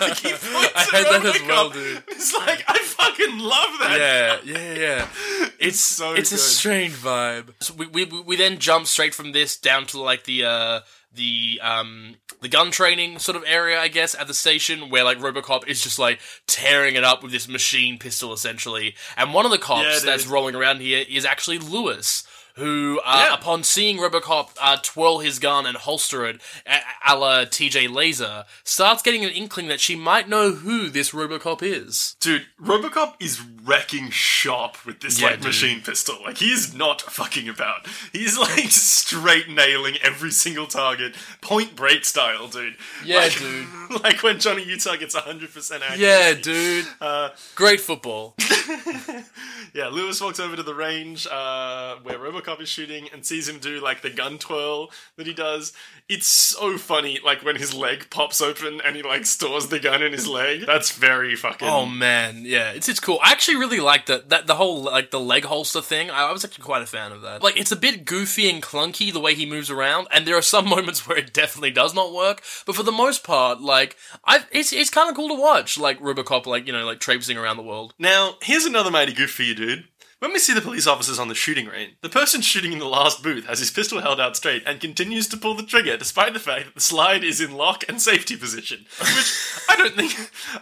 Like he I heard that as well, dude. It's like I fucking love that. Yeah, yeah, yeah. It's so it's a strange vibe. So we, we we then jump straight from this down to like the uh the um the gun training sort of area, I guess, at the station where like RoboCop is just like tearing it up with this machine pistol essentially. And one of the cops Yeah, that's rolling around here is actually Lewis. Who, uh, Yeah. upon seeing RoboCop uh, twirl his gun and holster it, a, a la TJ Lazer, starts getting an inkling that she might know who this RoboCop is. Dude, RoboCop is wrecking shop with this Yeah, like dude. machine pistol. Like he is not fucking about. He's like straight nailing every single target, point break style, dude. Yeah, Like- dude. like when Johnny Utah gets hundred percent accuracy. Yeah, dude. Uh, Great football. yeah, Lewis walks over to the range uh, where Robocop is shooting and sees him do like the gun twirl that he does. It's so funny, like when his leg pops open and he like stores the gun in his leg. That's very fucking. Oh man, yeah, it's it's cool. I actually really like that that the whole like the leg holster thing. I, I was actually quite a fan of that. Like it's a bit goofy and clunky the way he moves around, and there are some moments where it definitely does not work. But for the most part, like I, it's it's kind of cool to watch. Like RoboCop, like you know, like traipsing around the world. Now, here's another mighty goof for you, dude. When we see the police officers on the shooting range, the person shooting in the last booth has his pistol held out straight and continues to pull the trigger despite the fact that the slide is in lock and safety position. Which I don't think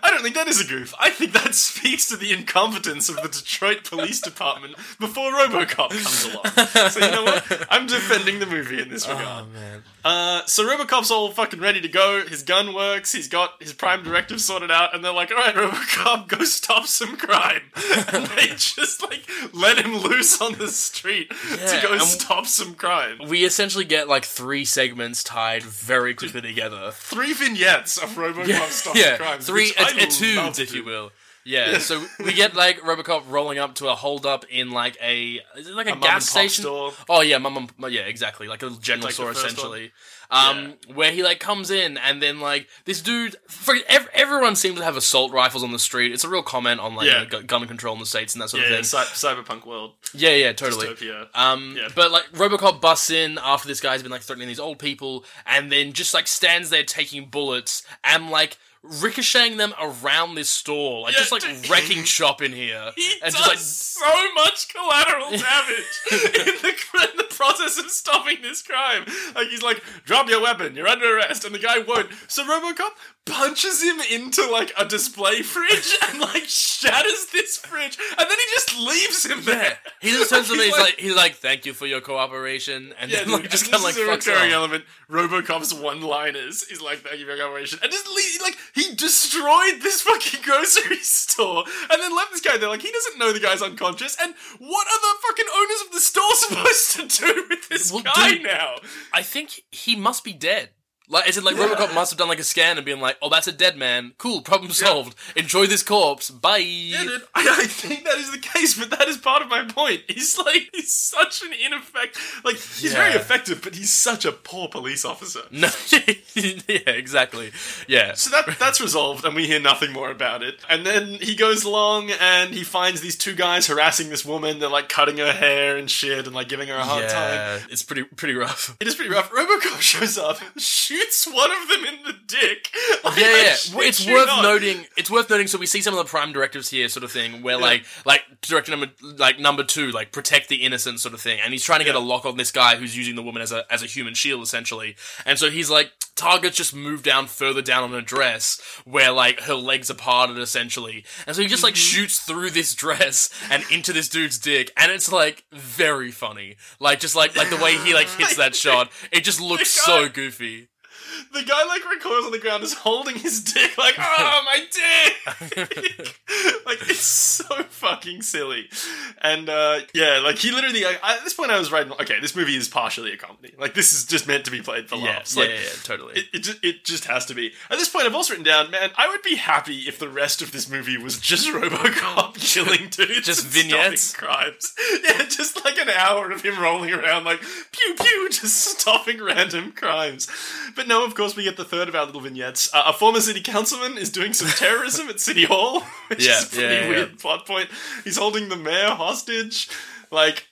I don't think that is a goof. I think that speaks to the incompetence of the Detroit Police Department before RoboCop comes along. So you know what? I'm defending the movie in this oh, regard. man. Uh, so RoboCop's all fucking ready to go. His gun works. He's got his prime directive sorted out, and they're like, "All right, RoboCop, go stop some crime." and they just like let him loose on the street Yeah, to go stop some crime. We essentially get like three segments tied very quickly together. Three vignettes of RoboCop Yeah, stopping yeah, crime. three which I et- etudes, if you will. Yeah, so we get like RoboCop rolling up to a holdup in like a is it like a, mum gas station? store. Oh yeah, mum and yeah, exactly, like a general Like store essentially. Um, where he like comes in and then like this dude, for, ev- everyone seems to have assault rifles on the street. It's a real comment on like Yeah. you know, gu- gun control in the states and that sort Yeah, of yeah, thing. cy- cyberpunk world, Yeah, yeah, totally. dystopia. Um, Yeah. but like RoboCop busts in after this guy's been like threatening these old people, and then just like stands there taking bullets and like ricocheting them around this store, like Yeah, just like dude. wrecking shop in here, He and does just like so much collateral damage in, the, in the process of stopping this crime. Like he's like, "Drop your weapon, you're under arrest," and the guy won't. So RoboCop punches him into like a display fridge and like shatters this fridge, and then he just leaves him there. he just turns to me. He's like, he's like, "Thank you for your cooperation," and Yeah, then dude, just kind of like a recurring off. element. RoboCop's one-liners is like, "Thank you for your cooperation," and just le- like he destroyed this fucking grocery store, and then left this guy there. Like he doesn't know the guy's unconscious, and what are the fucking owners of the store supposed to do with this Well, guy dude- now? I think he must be dead. Like, is it like RoboCop must have done like a scan and been like, "Oh, that's a dead man. Cool, problem solved. Enjoy this corpse. Bye." Yeah, dude, I, I think that is the case, but that is part of my point. He's like, he's such an ineffective, like, he's very effective, but he's such a poor police officer. No, yeah, exactly. Yeah, So that that's resolved, and we hear nothing more about it. And then he goes along and he finds these two guys harassing this woman. They're like cutting her hair and shit, and like giving her a hard time. it's pretty pretty rough. It is pretty rough. RoboCop shows up, shoots one of them in the dick. Like, Yeah, yeah. It's worth not. noting. It's worth noting. So we see some of the prime directives here, sort of thing, where like like director number like number two, like protect the innocent, sort of thing, and he's trying to get a lock on this guy who's using the woman as a as a human shield, essentially. And so he's like, targets just move down further down on her dress, where like her legs are parted, essentially. And so he just like Mm-hmm. shoots through this dress and into this dude's dick, and it's like very funny. Like just like like the way he like hits that shot, it just looks so goofy. The guy like recoils on the ground, is holding his dick, like, oh my dick! like it's so fucking silly, and uh, yeah, like he literally. I, at this point, I was writing, okay, this movie is partially a comedy. Like this is just meant to be played for Yeah, laughs. yeah, Like, yeah, yeah, totally. It, it, just, it just has to be. At this point, I've also written down, man, I would be happy if the rest of this movie was just RoboCop killing dudes, Just and vignettes? stopping crimes. Yeah, just like an hour of him rolling around like pew pew, just stopping random crimes. But no, of course, we get the third of our little vignettes. Uh, a former city councilman is doing some terrorism at City Hall, which Yeah, is a pretty yeah, yeah, weird yeah. plot point. He's holding the mayor hostage. Like,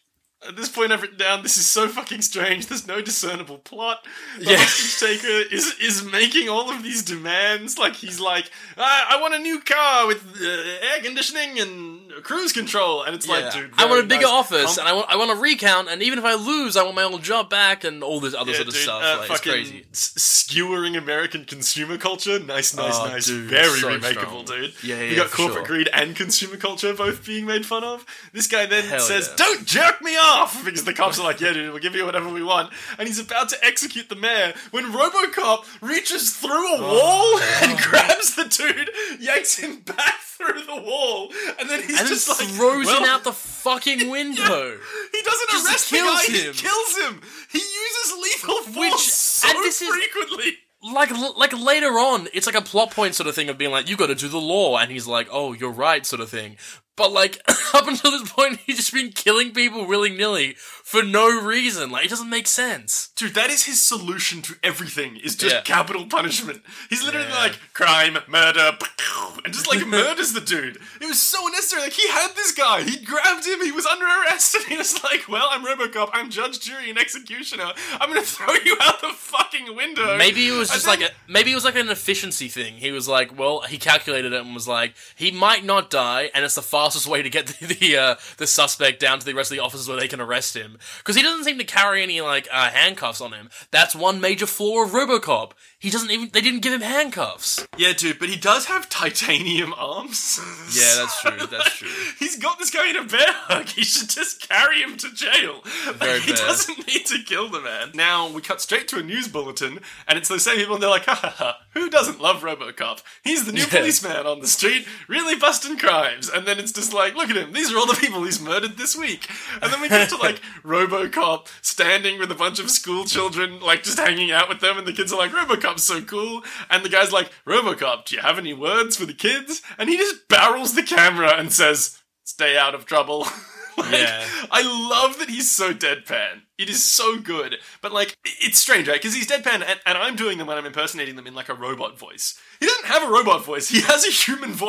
at this point, I've written down this is so fucking strange. There's no discernible plot. The Yeah. hostage taker is is making all of these demands. Like he's like, I, I want a new car with uh, air conditioning and cruise control, and it's Yeah. like, dude, I want a bigger nice. office, Com- and I want I want a recount, and even if I lose, I want my old job back, and all this other yeah, sort of dude, stuff. uh, like, it's fucking crazy. s- skewering American consumer culture. Nice, nice, Oh, nice. dude, Very so remakeable, strong. dude. Yeah, yeah, You got for corporate sure. greed and consumer culture both being made fun of. This guy then Hell says, yeah. "Don't jerk me off," because the cops are like, "Yeah, dude, we'll give you whatever we want," and he's about to execute the mayor when RoboCop reaches through a Oh, wall and grabs the dude, yanks him back through the wall, and then he's And just just like throws well, him out the fucking window. he doesn't Just arrest the guy. him. He kills him. He uses lethal force Which- so and this is- frequently. like like later on, it's like a plot point sort of thing of being like, you got to do the law, and he's like, oh, you're right, sort of thing. But like up until this point, he's just been killing people willy nilly for no reason. Like it doesn't make sense. Dude, that is his solution to everything. Is just Yeah. capital punishment. He's literally Yeah. like crime, murder, and just like murders the dude. It was so unnecessary. Like he had this guy. He grabbed him. He was under arrest, and he was like, "Well, I'm RoboCop. I'm judge, jury, and executioner. I'm gonna throw you out the fucking window." Maybe it was just like a maybe it was like an efficiency thing. He was like, well, he calculated it and was like, he might not die, and it's the fastest way to get the the, uh, the suspect down to the rest of the officers where they can arrest him because he doesn't seem to carry any like uh, handcuffs on him. That's one major flaw of RoboCop. He doesn't even they didn't give him handcuffs. Yeah, dude, but he does have titanium arms. Yeah, that's true. That's true. He's got this guy in a bear hug. He should just carry him to jail. Very he doesn't need to kill the man. Now we cut straight to a news bulletin, and it's those same people, and they're like, ha ha ha, who doesn't love RoboCop? He's the new Yeah. policeman on the street, really busting crimes. And then it's just like, look at him, these are all the people he's murdered this week. And then we get to like RoboCop standing with a bunch of school children, like just hanging out with them, and the kids are like, RoboCop, RoboCop's so cool. And the guy's like, RoboCop, do you have any words for the kids? And he just barrels the camera and says, "Stay out of trouble." Like, Yeah. I love that he's so deadpan. It is so good. But, like, it's strange, right? Because he's deadpan, and, and I'm doing them when I'm impersonating them in, like, a robot voice. He doesn't have a robot voice, he has a human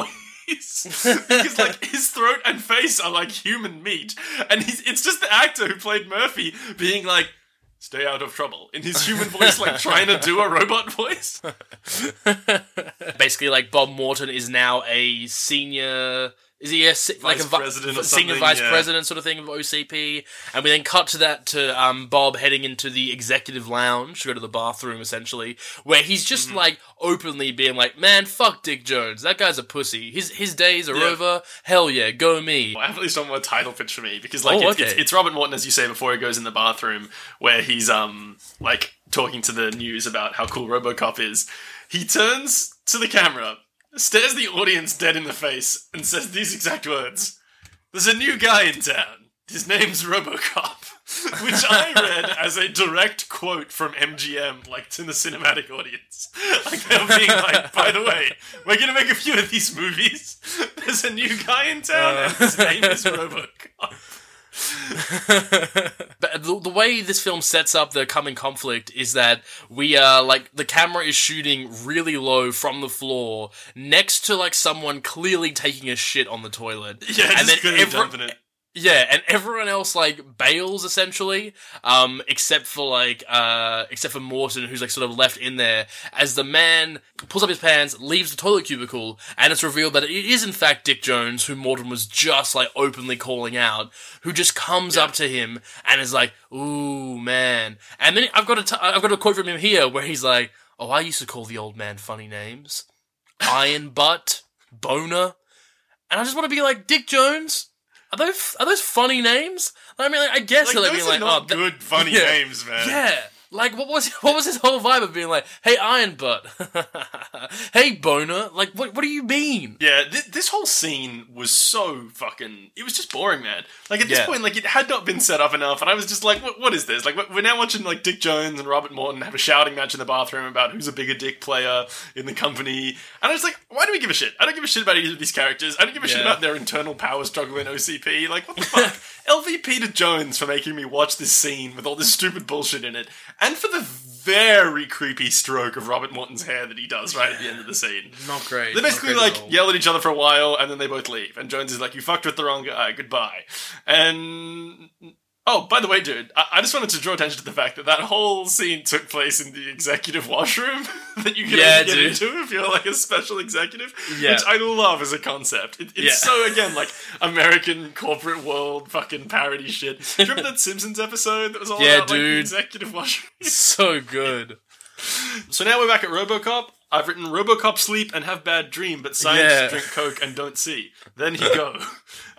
voice. because, like, his throat and face are like human meat. And he's, it's just the actor who played Murphy being like, stay out of trouble in his human voice, like, trying to do a robot voice. Basically, like Bob Morton is now a senior. Is he a se- like a vi- president or senior vice yeah. president sort of thing of OCP? And we then cut to that to um, Bob heading into the executive lounge to go to the bathroom, essentially, where he's just Mm-hmm. like openly being like, "Man, fuck Dick Jones. That guy's a pussy. His his days are Yeah. over. Hell yeah, go me." I have at least one more title pitch for me because like Oh, it's, it's, okay. it's Robert Morton as you say before he goes in the bathroom where he's um like talking to the news about how cool RoboCop is. He turns to the camera, stares the audience dead in the face, and says these exact words: "There's a new guy in town. His name's RoboCop." Which I read as a direct quote from MGM, like to the cinematic audience. Like they were being like, by the way, we're gonna make a few of these movies. There's a new guy in town, and his name is RoboCop. But the, the way this film sets up the coming conflict is that we are like the camera is shooting really low from the floor next to like someone clearly taking a shit on the toilet. Yeah, and just then every-. Yeah, and everyone else like bails essentially, um, except for like uh, except for Morton, who's like sort of left in there as the man pulls up his pants, leaves the toilet cubicle, and it's revealed that it is in fact Dick Jones, who Morton was just like openly calling out, who just comes up to him and is like, "Ooh, man," and then I've got a t- I've got a quote from him here where he's like, "Oh, I used to call the old man funny names, Iron Butt, Boner," and I just want to be like, Dick Jones. Are those are those funny names? I mean, like, I guess Like, they're like those being are like, not oh, th- good, funny yeah. names, man. yeah. Like, what was what was his whole vibe of being like, hey, Iron Butt, hey, Boner? Like, what what do you mean? Yeah, th- this whole scene was so fucking. It was just boring, man. Like at this Yeah. point, like it had not been set up enough, and I was just like, "What? What is this?" Like we're now watching like Dick Jones and Robert Morton have a shouting match in the bathroom about who's a bigger dick player in the company, and I was like, "Why do we give a shit? I don't give a shit about either of these characters. I don't give a shit Yeah. about their internal power struggle in OCP. Like what the fuck." LVP to Jones for making me watch this scene with all this stupid bullshit in it, and for the very creepy stroke of Robert Morton's hair that he does right at the end of the scene. Not great. They basically great like all. yell at each other for a while, and then they both leave. And Jones is like, "You fucked with the wrong guy. Goodbye." And oh, by the way, dude, I, I just wanted to draw attention to the fact that that whole scene took place in the executive washroom that you can Yeah, only get dude. into if you're like a special executive, Yeah. which I love as a concept. It, it's Yeah. so again like American corporate world fucking parody shit. Do you remember that Simpsons episode that was all Yeah, about like the dude. executive washroom? so good. So now we're back at RoboCop. I've written RoboCop sleep and have bad dream, but science Yeah. drink coke and don't see. Then he go.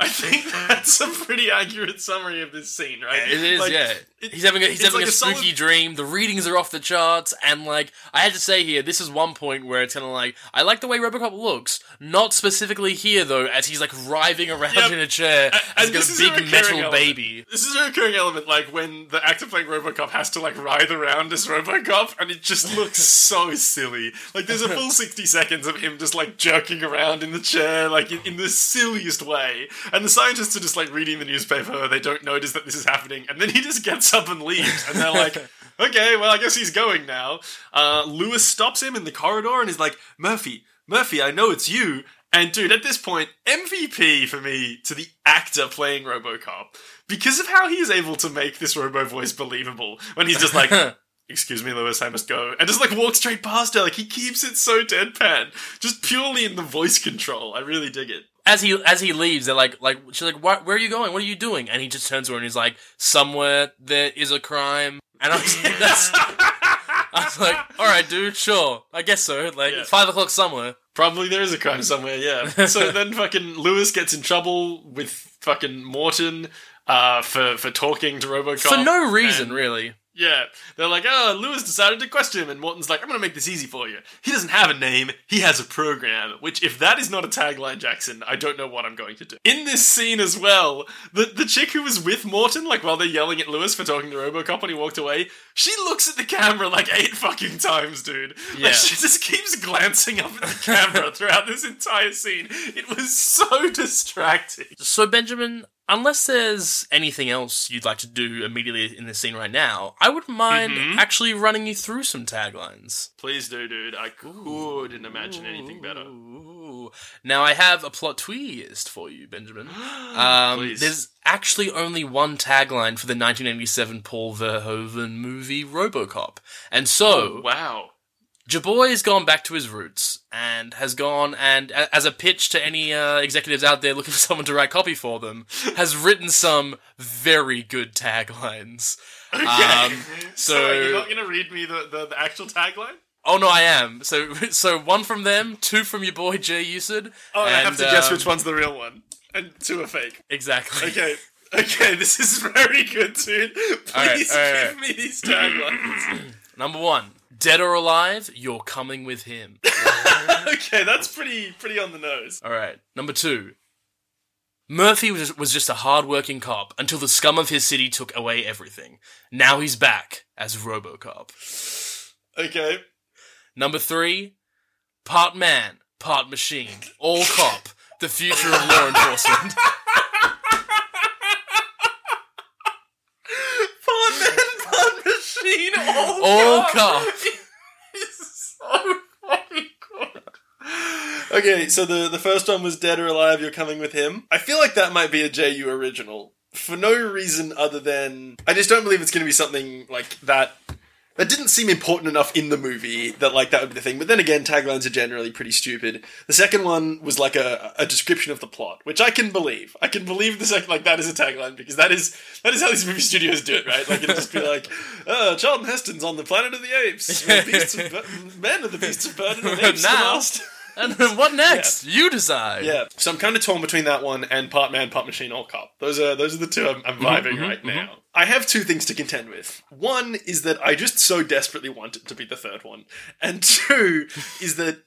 I think that's a pretty accurate summary of this scene, right? It is, Like, yeah. it- he's having a, he's having like a spooky solid- dream. The readings are off the charts, and like I had to say here, this is one point where it's kind of like I like the way RoboCop looks. Not specifically here though, as he's like writhing around Yep. in a chair, and he's got a a big metal element. baby. This is a recurring element, like when the actor playing RoboCop has to like writhe around as RoboCop, and it just looks so silly. Like there's a full sixty seconds of him just like jerking around in the chair, like in, in the silliest way. And the scientists are just like reading the newspaper; they don't notice that this is happening, and then he just gets up and leaves, and they're like. Okay, well, I guess he's going now. Uh, Lewis stops him in the corridor and is like, Murphy, Murphy, I know it's you. And dude, at this point, MVP for me to the actor playing Robocop because of how he is able to make this Robo voice believable when he's just like, "Excuse me, Lewis, I must go," and just like walk straight past her. Like he keeps it so deadpan, just purely in the voice control. I really dig it. As he as he leaves, they're like like she's like, "Where where are you going? What are you doing?" And he just turns to her and he's like, "Somewhere there is a crime." And I was like, "That's." I was like, "All right, dude, sure, I guess so. Like Yeah. it's five o'clock somewhere." Probably there is a crime somewhere, yeah. so then fucking Lewis gets in trouble with fucking Morton uh, for for talking to Robocop For no reason, really. Yeah, they're like, oh, Lewis decided to question him, and Morton's like, I'm gonna make this easy for you. He doesn't have a name, he has a program. Which, if that is not a tagline, Jackson, I don't know what I'm going to do. In this scene as well, the the chick who was with Morton, like while they're yelling at Lewis for talking to RoboCop and he walked away, she looks at the camera like eight fucking times, dude. Yeah. Like she just keeps glancing up at the camera throughout this entire scene. It was so distracting. So, Benjamin, unless there's anything else you'd like to do immediately in this scene right now, I wouldn't mind Mhm. actually running you through some taglines. Please do, dude. I couldn't imagine anything better. Now, I have a plot twist for you, Benjamin. Um, there's actually only one tagline for the 1987 Paul Verhoeven movie Robocop. And so, Oh, wow. Jaboy has gone back to his roots and has gone and, as a pitch to any uh, executives out there looking for someone to write copy for them, has written some very good taglines. Okay. Um, so, so- you're not gonna read me the, the, the actual tagline? Oh no, I am. So, so one from them, two from your boy Jay Usid. Oh, I have and, to guess um, which one's the real one, and two are fake. Exactly. Okay. Okay, this is very good, dude. Please All right, all give me these taglines. Number one, dead or alive, you're coming with him. okay, that's pretty pretty on the nose. All right. Number two. Murphy was, was just a hard-working cop until the scum of his city took away everything. Now he's back as RoboCop. Okay. Number three. Part man, part machine, all cop. The future of law enforcement. Pawn Man, Pawn Machine, all, All cop. cop. Okay, so the, the first one was Dead or Alive, You're Coming With Him. I feel like that might be a JU original. For no reason other than. I just don't believe it's going to be something like that. That didn't seem important enough in the movie that like that would be the thing. But then again, taglines are generally pretty stupid. The second one was like a, a description of the plot, which I can believe. I can believe the second like that is a tagline because that is that is how these movie studios do it, right? Like it'll just be like, uh, Charlton Heston's on the planet of the apes. Beasts of men of the beasts of burden and apes to the last. And then what next? You decide. Yeah, so I'm kind of torn between that one and Part Man, Part Machine, All Cop. Those are those are the two I'm, I'm mm-hmm, vibing mm-hmm, right mm-hmm. now. I have two things to contend with. One is that I just so desperately want it to be the third one, and two is that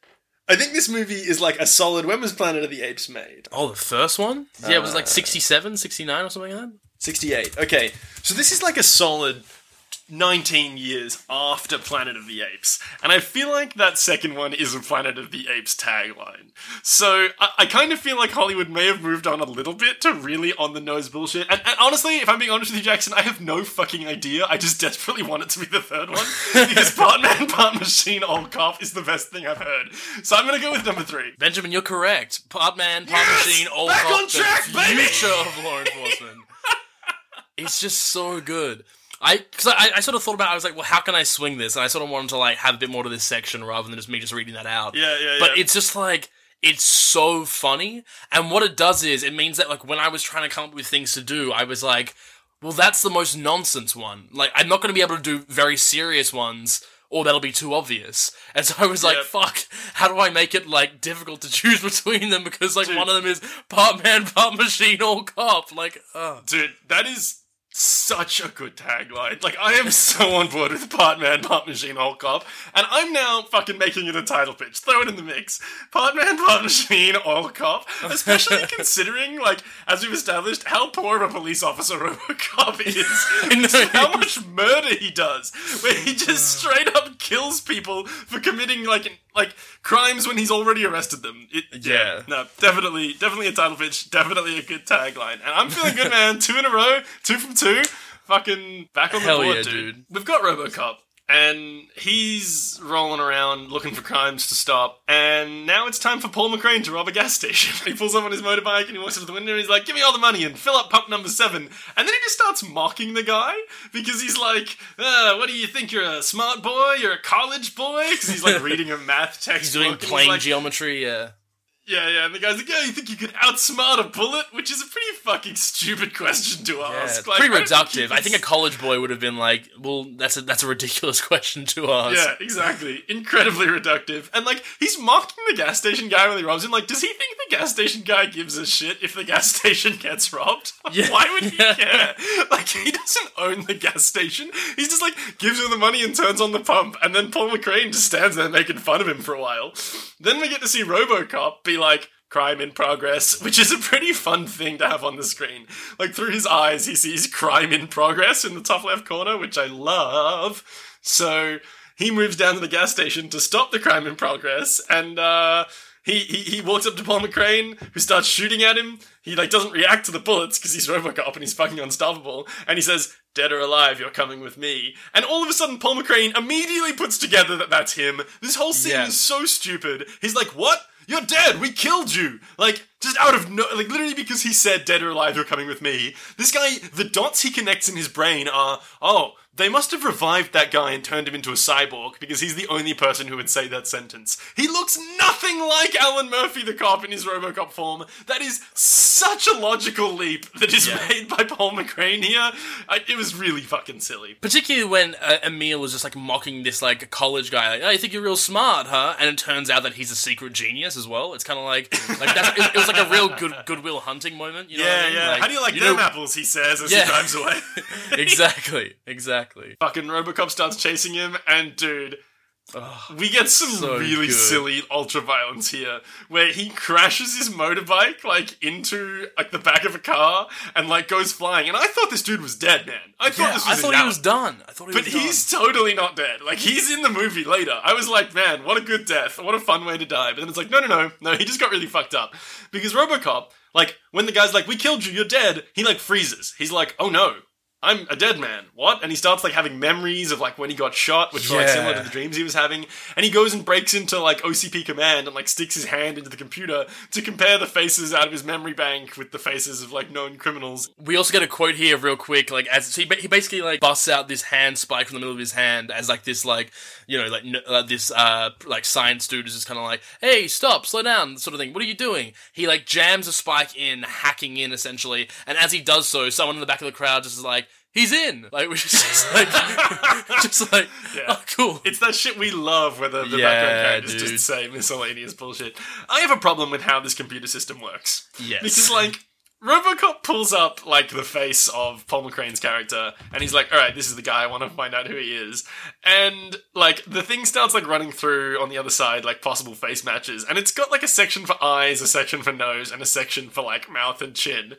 I think this movie is like a solid. When was Planet of the Apes made? Oh, the first one? Yeah, it was like uh, 67, 69 or something like that. 68. Okay, so this is like a solid 19 years after Planet of the Apes. And I feel like that second one is a Planet of the Apes tagline. So I, I kind of feel like Hollywood may have moved on a little bit to really on the nose bullshit. And, and honestly, if I'm being honest with you, Jackson, I have no fucking idea. I just desperately want it to be the third one. because Part Man, Part Machine, All Cop is the best thing I've heard. So I'm going to go with number three. Benjamin, you're correct. Part man, part Yes! machine, all Back cop, on track, the baby! future of law enforcement. it's just so good. I because I, I sort of thought about. it, I was like, well, how can I swing this? And I sort of wanted to like have a bit more to this section rather than just me just reading that out. Yeah, yeah, But yeah. it's just like it's so funny, and what it does is it means that like when I was trying to come up with things to do, I was like, well, that's the most nonsense one. Like I'm not going to be able to do very serious ones. Or that'll be too obvious. And so I was like, fuck, how do I make it like difficult to choose between them? Because like Dude. one of them is part man, part machine, all cop. Like, uh. Dude, that is such a good tagline. Like, I am so on board with Part Man, Part Machine, All Cop, and I'm now fucking making it a title pitch. Throw it in the mix. Part Man, Part Machine, All Cop. Especially considering, like, as we've established, how poor of a police officer RoboCop is. know. how much murder he does, where he just straight up kills people for committing like like crimes when he's already arrested them. It, Yeah. no, definitely, definitely a title pitch. Definitely a good tagline. And I'm feeling good, man. two in a row, two from two. Fucking back on Hell the board, yeah, dude. dude. We've got RoboCop. And he's rolling around looking for crimes to stop. And now it's time for Paul McCrane to rob a gas station. he pulls up on his motorbike and he walks up to the window and he's like, Give me all the money and fill up pump number seven. And then he just starts mocking the guy because he's like, uh, What do you think? You're a smart boy? You're a college boy? Because he's like reading a math textbook. He's doing plane like, geometry, yeah. Yeah, yeah, and the guy's like, "Yeah, you think you could outsmart a bullet?" Which is a pretty fucking stupid question to ask. it's Like, pretty reductive. I think a college boy would have been like, "Well, that's a that's a ridiculous question to ask." Yeah, exactly. Incredibly reductive. And like he's mocking the gas station guy when he robs him. Like, does he think the gas station guy gives a shit if the gas station gets robbed? Yeah. Why would he Yeah. care? Like he doesn't own the gas station. He's just like gives him the money and turns on the pump, and then Paul McCrane just stands there making fun of him for a while. Then we get to see RoboCop be like. Crime in progress, which is a pretty fun thing to have on the screen. Like through his eyes, he sees crime in progress in the top left corner, which I love. So he moves down to the gas station to stop the crime in progress, and uh, he, he he walks up to Paul McCrane, who starts shooting at him. He like doesn't react to the bullets because he's RoboCop and he's fucking unstoppable. And he says, "Dead or alive, you're coming with me." And all of a sudden, Paul McCrane immediately puts together that that's him. This whole scene is so stupid. He's like, "What?" You're dead. We killed you. Like just out of no, like literally because he said dead or alive, you're coming with me. This guy, the dots he connects in his brain are, oh, they must have revived that guy and turned him into a cyborg because he's the only person who would say that sentence. He looks nothing like Alan Murphy, the cop, in his Robocop form. That is such a logical leap that is Yeah. made by Paul McCrane here. I, it was really fucking silly. Particularly when uh, Emil was just like mocking this like college guy, like, "Oh, you think you're real smart, huh?" And it turns out that he's a secret genius as well. It's kind of like like that's, it, it was like a real good goodwill hunting moment. You know Yeah, I mean? yeah. Like, How do you like you them know- apples? He says as Yeah. he drives away. exactly, exactly. Fucking Robocop starts chasing him, and dude, oh, we get some so really good. silly ultra violence here, where he crashes his motorbike like into like the back of a car and like goes flying. And I thought this dude was dead, man. I thought Yeah, this I was thought his he was done. I thought he was dead. But he's done. totally not dead. Like he's in the movie later. I was like, man, what a good death. What a fun way to die. But then it's like, no, no, no, no. He just got really fucked up because RoboCop, like, when the guy's like, we killed you, you're dead. He like freezes. He's like, oh no. I'm a dead man. What? And he starts like having memories of like when he got shot, which were like similar to the dreams he was having. And he goes and breaks into like OCP command and like sticks his hand into the computer to compare the faces out of his memory bank with the faces of like known criminals. We also get a quote here real quick, like as so he, ba- he basically like busts out this hand spike from the middle of his hand as like this like you know like n- uh, this uh like science dude is just kind of like hey stop slow down sort of thing. What are you doing? He like jams a spike in, hacking in essentially, and as he does so, someone in the back of the crowd just is like. He's in, like which is just like, just like, Yeah. oh, cool. It's that shit we love where the, the Yeah, background characters dude. just say miscellaneous bullshit. I have a problem with how this computer system works. Yes. Because, like, Robocop pulls up, like, the face of Paul McCrane's character, and he's like, alright, this is the guy, I want to find out who he is. And, like, the thing starts, like, running through on the other side, like, possible face matches, and it's got, like, a section for eyes, a section for nose, and a section for, like, mouth and chin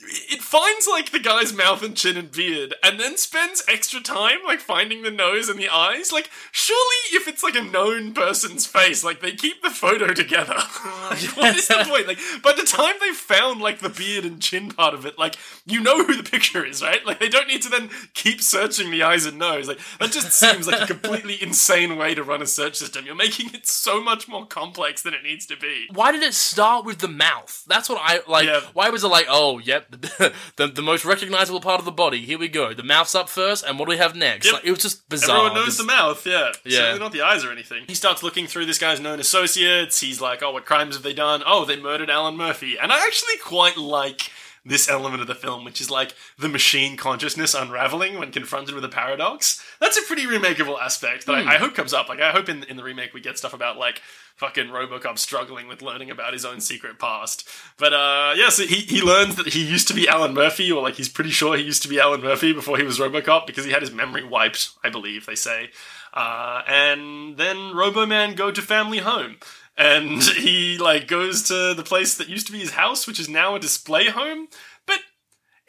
it finds like the guy's mouth and chin and beard and then spends extra time like finding the nose and the eyes like surely if it's like a known person's face like they keep the photo together Like, what is the point like by the time they found like the beard and chin part of it like you know who the picture is right like they don't need to then keep searching the eyes and nose like that just seems like a completely insane way to run a search system you're making it so much more complex than it needs to be why did it start with the mouth? That's what I like. Yeah. Why was it like, oh, yep, the, the most recognizable part of the body? Here we go. The mouth's up first, and what do we have next? Yep. Like, it was just bizarre. Everyone knows the mouth, yeah. Yeah. Certainly not the eyes or anything. He starts looking through this guy's known associates. He's like, oh, what crimes have they done? Oh, they murdered Alan Murphy. And I actually quite like this element of the film, which is like the machine consciousness unraveling when confronted with a paradox. That's a pretty remakeable aspect that I, I hope comes up. Like, I hope in, in the remake we get stuff about like fucking Robocop struggling with learning about his own secret past. But uh yeah, so he, he learns that he used to be Alan Murphy, or like he's pretty sure he used to be Alan Murphy before he was Robocop because he had his memory wiped, I believe they say. Uh, and then Roboman go to family home. And he like goes to the place that used to be his house, which is now a display home.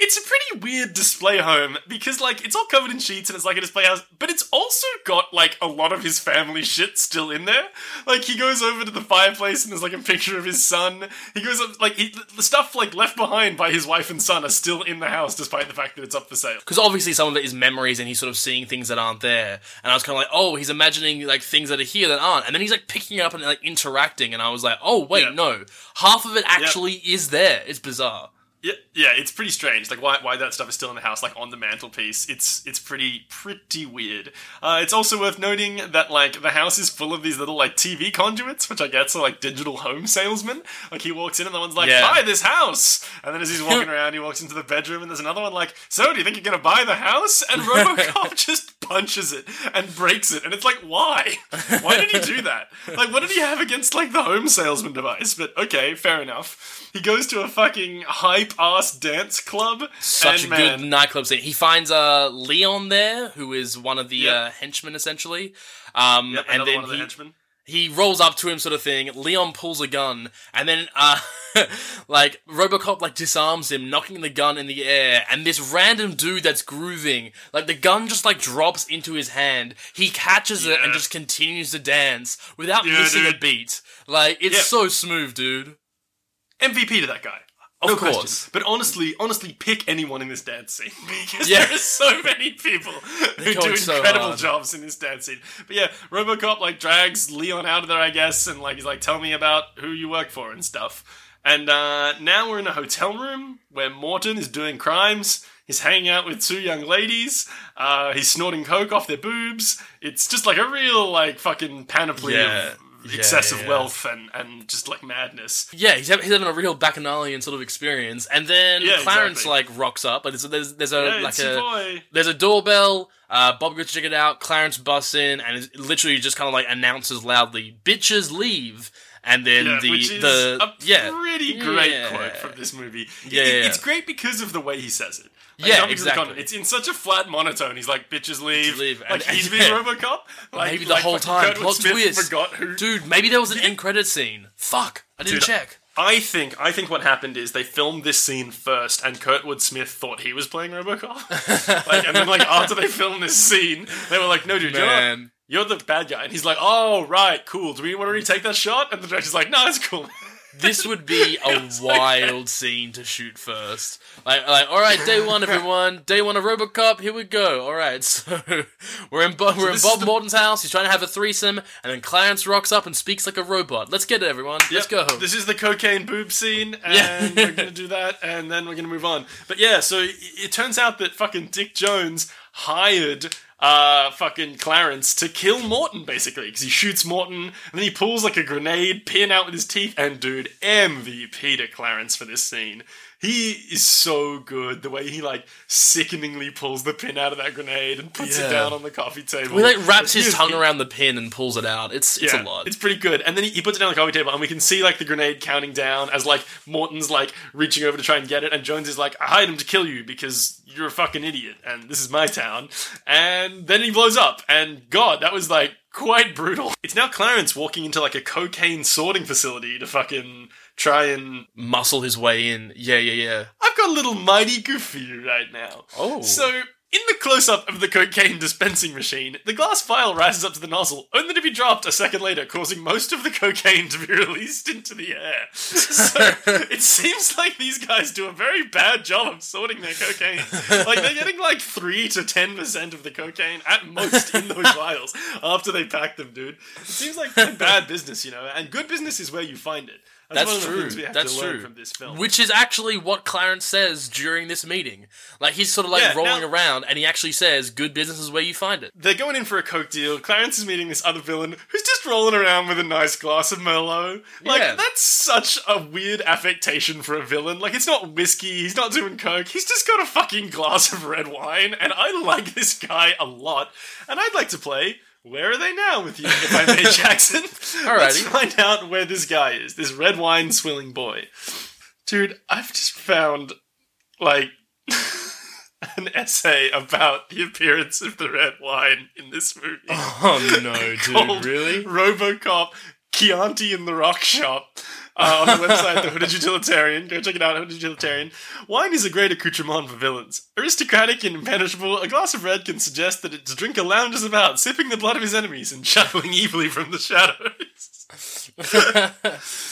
It's a pretty weird display home because like it's all covered in sheets and it's like a display house, but it's also got like a lot of his family shit still in there. Like he goes over to the fireplace and there's like a picture of his son. He goes up like he, the stuff like left behind by his wife and son are still in the house despite the fact that it's up for sale. because obviously some of it is memories and he's sort of seeing things that aren't there and i was kind of like oh he's imagining like things that are here that aren't and then he's like picking it up and like interacting and i was like oh wait Yeah. no half of it actually is there it's bizarre Yeah, yeah, it's pretty strange. Like why why that stuff is still in the house, like on the mantelpiece. It's it's pretty pretty weird. Uh, it's also worth noting that like the house is full of these little like TV conduits, which I guess are like digital home salesmen. Like he walks in and the one's like, Yeah. "Buy this house," and then as he's walking around, he walks into the bedroom and there's another one like, "So do you think you're gonna buy the house?" And RoboCop just punches it and breaks it, and it's like, why? Why did he do that? Like, what did he have against like the home salesman device? But okay, fair enough. He goes to a fucking ass dance club. Such and a man, good nightclub scene. He finds uh Leon there, who is one of the Yep. uh, henchmen essentially. Um, Yep, and then one of the he, henchmen. he rolls up to him, sort of thing. Leon pulls a gun, and then uh, like RoboCop like disarms him, knocking the gun in the air. And this random dude that's grooving, like the gun just like drops into his hand. He catches it and just continues to dance without Yeah, missing a beat. Like it's Yeah. so smooth, dude. MVP to that guy. Of no course. question. But honestly, honestly, pick anyone in this dance scene because Yeah. there are so many people who do so incredible hard. jobs in this dance scene. But yeah, RoboCop like drags Leon out of there, I guess, and like he's like, "Tell me about who you work for and stuff." And uh, now we're in a hotel room where Morton is doing crimes. He's hanging out with two young ladies. Uh, he's snorting coke off their boobs. It's just like a real like fucking panoply Yeah. of Yeah, excessive yeah, wealth and and just like madness. Yeah, he's, having, he's having a real bacchanalian sort of experience, and then Yeah, Clarence exactly. like rocks up. but there's there's, there's a like a boy. there's a doorbell. Uh, Bob goes to check it out. Clarence busts in and is literally just kind of like announces loudly, "Bitches leave!" And then Yeah, the which is the a yeah pretty great Yeah. quote from this movie. Yeah, It- yeah, it's great because of the way he says it. Yeah, of the exactly. It's in such a flat monotone. He's like, "Bitches leave." leave. Like And- he's being yeah. RoboCop. Like, maybe the like whole time plot Smith twist. Forgot who. Dude, maybe there was an end credit scene. Fuck, I didn't Dude, check. I think I think what happened is they filmed this scene first, and Kurtwood Smith thought he was playing RoboCop. like, and then like after they filmed this scene, they were like, "No, dude, you're not, Man, you're the bad guy." And he's like, "Oh, right, cool. Do we want to retake that shot?" And the director's like, "No, it's cool." this would be a wild scene to shoot first. Like, like, all right, day one, everyone. Day one of RoboCop. Here we go. All right, so we're in Bo- we're in Bob the- Morton's house. He's trying to have a threesome, and then Clarence rocks up and speaks like a robot. Let's get it, everyone. Let's go. Yep, This is the cocaine boob scene, and Yeah. we're gonna do that, and then we're gonna move on. But yeah, so it turns out that fucking Dick Jones hired uh fucking Clarence to kill Morton basically because he shoots Morton and then he pulls like a grenade pin out with his teeth and dude MVP to Clarence for this scene. He is so good the way he like sickeningly pulls the pin out of that grenade and puts Yeah. it down on the coffee table. He like wraps his tongue around the pin and pulls it out. It's it's a lot. It's pretty good. And then he, he puts it down on the coffee table, and we can see like the grenade counting down as like Morton's like reaching over to try and get it, and Jones is like, "I hired him to kill you because you're a fucking idiot, and this is my town." And then he blows up, and God, that was like quite brutal. It's now Clarence walking into like a cocaine sorting facility to fucking try and. Muscle his way in. Yeah, yeah, yeah. I've got a little mighty goof for you right now. Oh. So. In the close-up of the cocaine dispensing machine, the glass vial rises up to the nozzle, only to be dropped a second later, causing most of the cocaine to be released into the air. So it seems like these guys do a very bad job of sorting their cocaine. Like they're getting like three to ten percent of the cocaine at most in those vials after they pack them, dude. It seems like bad business, you know, and good business is where you find it. That's, That's one of the true. we have That's true. from this film. Which is actually what Clarence says during this meeting. Like he's sort of like Yeah, rolling now- around, and he actually says, "Good business is where you find it." They're going in for a coke deal. Clarence is meeting this other villain who's just rolling around with a nice glass of Merlot. Like, Yeah. that's such a weird affectation for a villain. Like, it's not whiskey, he's not doing coke, he's just got a fucking glass of red wine, and I like this guy a lot. And I'd like to play Where Are They Now with you, if I may, Jackson. Let's find out where this guy is, this red wine swilling boy. Dude, I've just found, like, an essay about the appearance of the red wine in this movie. Oh no, dude, really? RoboCop Chianti in the Rock Shop. Uh, on the website, The Hooded Utilitarian. Go check it out, Hooded Utilitarian. Wine is a great accoutrement for villains. Aristocratic and impenetrable, a glass of red can suggest that its drinker lounges about, sipping the blood of his enemies and chuckling evilly from the shadows.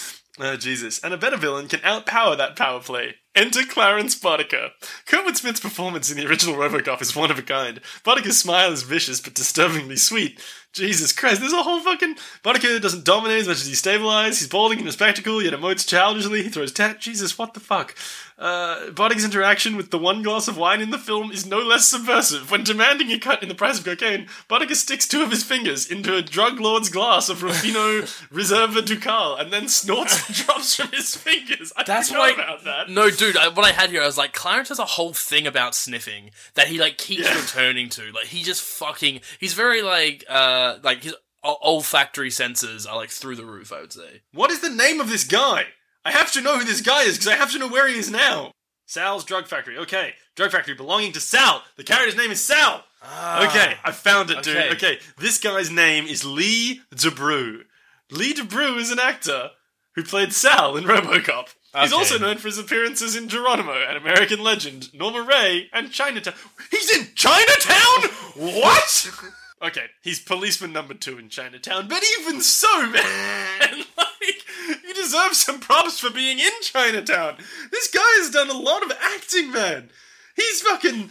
Oh, Jesus. And a better villain can outpower that power play. Enter Clarence Boddicker. Kurtwood Smith's performance in the original Robocop is one of a kind. Boddicker's smile is vicious but disturbingly sweet. Jesus Christ, there's a whole fucking. Boddicker doesn't dominate as much as he stabilizes. He's balding in a spectacle, yet emotes childishly. He throws tat. Jesus, what the fuck? Uh, interaction with the one glass of wine in the film is no less subversive. When demanding a cut in the price of cocaine, Boddicker sticks two of his fingers into a drug lord's glass of Ruffino Riserva Ducale and then snorts the drops from his fingers. I That's why- about that. No, dude, I, what I had here, I was like, Clarence has a whole thing about sniffing that he like keeps Yeah. returning to. Like he just fucking, he's very like, uh, like his olfactory senses are like through the roof. I would say. What is the name of this guy? I have to know who this guy is because I have to know where he is now. Sal's Drug Factory. Okay. Drug Factory belonging to Sal. The character's name is Sal. Ah. okay, I found it, dude. okay. Okay, this guy's name is Lee de Broux. Lee de Broux is an actor who played Sal in Robocop. He's also known for his appearances in Geronimo, An American Legend, Norma Rae, and Chinatown. He's in Chinatown? What? Okay, he's policeman number two in Chinatown, but even so, man, like, you deserve some props for being in Chinatown. This guy has done a lot of acting, man. He's fucking.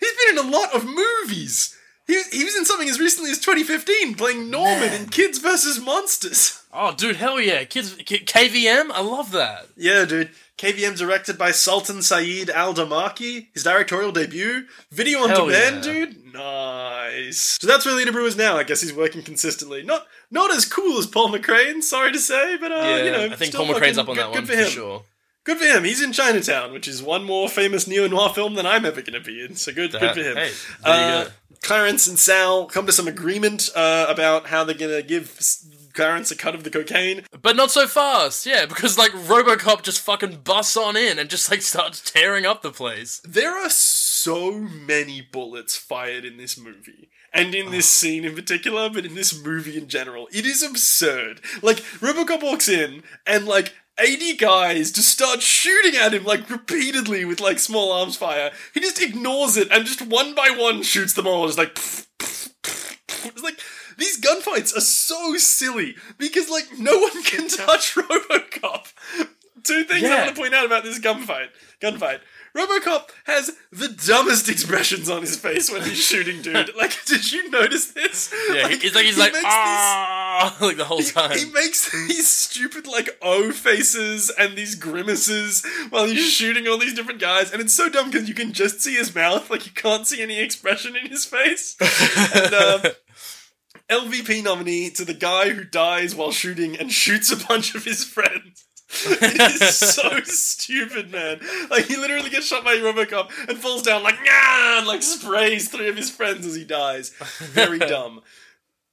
He's been in a lot of movies. He was, he was in something as recently as 2015, playing Norman in Kids vs. Monsters. Oh, dude, hell yeah, kids, K- KVM, I love that. Yeah, dude. KVM directed by Sultan Saeed Al Darmaki. His directorial debut. Video on Hell demand, yeah. dude. Nice. So that's where Lee de Broux is now. I guess he's working consistently. Not not as cool as Paul McCrane, sorry to say, but uh, Yeah, you know, I think Paul McCrane's up on good, that one for for, him. sure. Good for him. He's in Chinatown, which is one more famous neo noir film than I'm ever going to be in. So good, good for him. Hey, there you Uh, go. Clarence and Sal come to some agreement uh, about how they're going to give Clarence a cut of the cocaine. But not so fast, yeah, because like Robocop just fucking busts on in and just like starts tearing up the place. There are so many bullets fired in this movie. And in this scene in particular, but in this movie in general. It is absurd. Like, Robocop walks in, and like, 80 guys just start shooting at him, like, repeatedly with, like, small arms fire. He just ignores it and just one by one shoots them all. Just like, it's like, these gunfights are so silly because, like, no one can touch Robocop. Two things I want to point out about this gunfight. Gunfight. Robocop has the dumbest expressions on his face when he's shooting, dude. Like, did you notice this? Yeah, it's like he's he like ah, like the whole time. He makes these stupid like O faces and these grimaces while he's shooting all these different guys, and it's so dumb because you can just see his mouth, like you can't see any expression in his face. and, um, LVP nominee to the guy who dies while shooting and shoots a bunch of his friends. it is so stupid, man. Like he literally gets shot by Robocop and falls down like yeah, and like sprays three of his friends as he dies. Very dumb.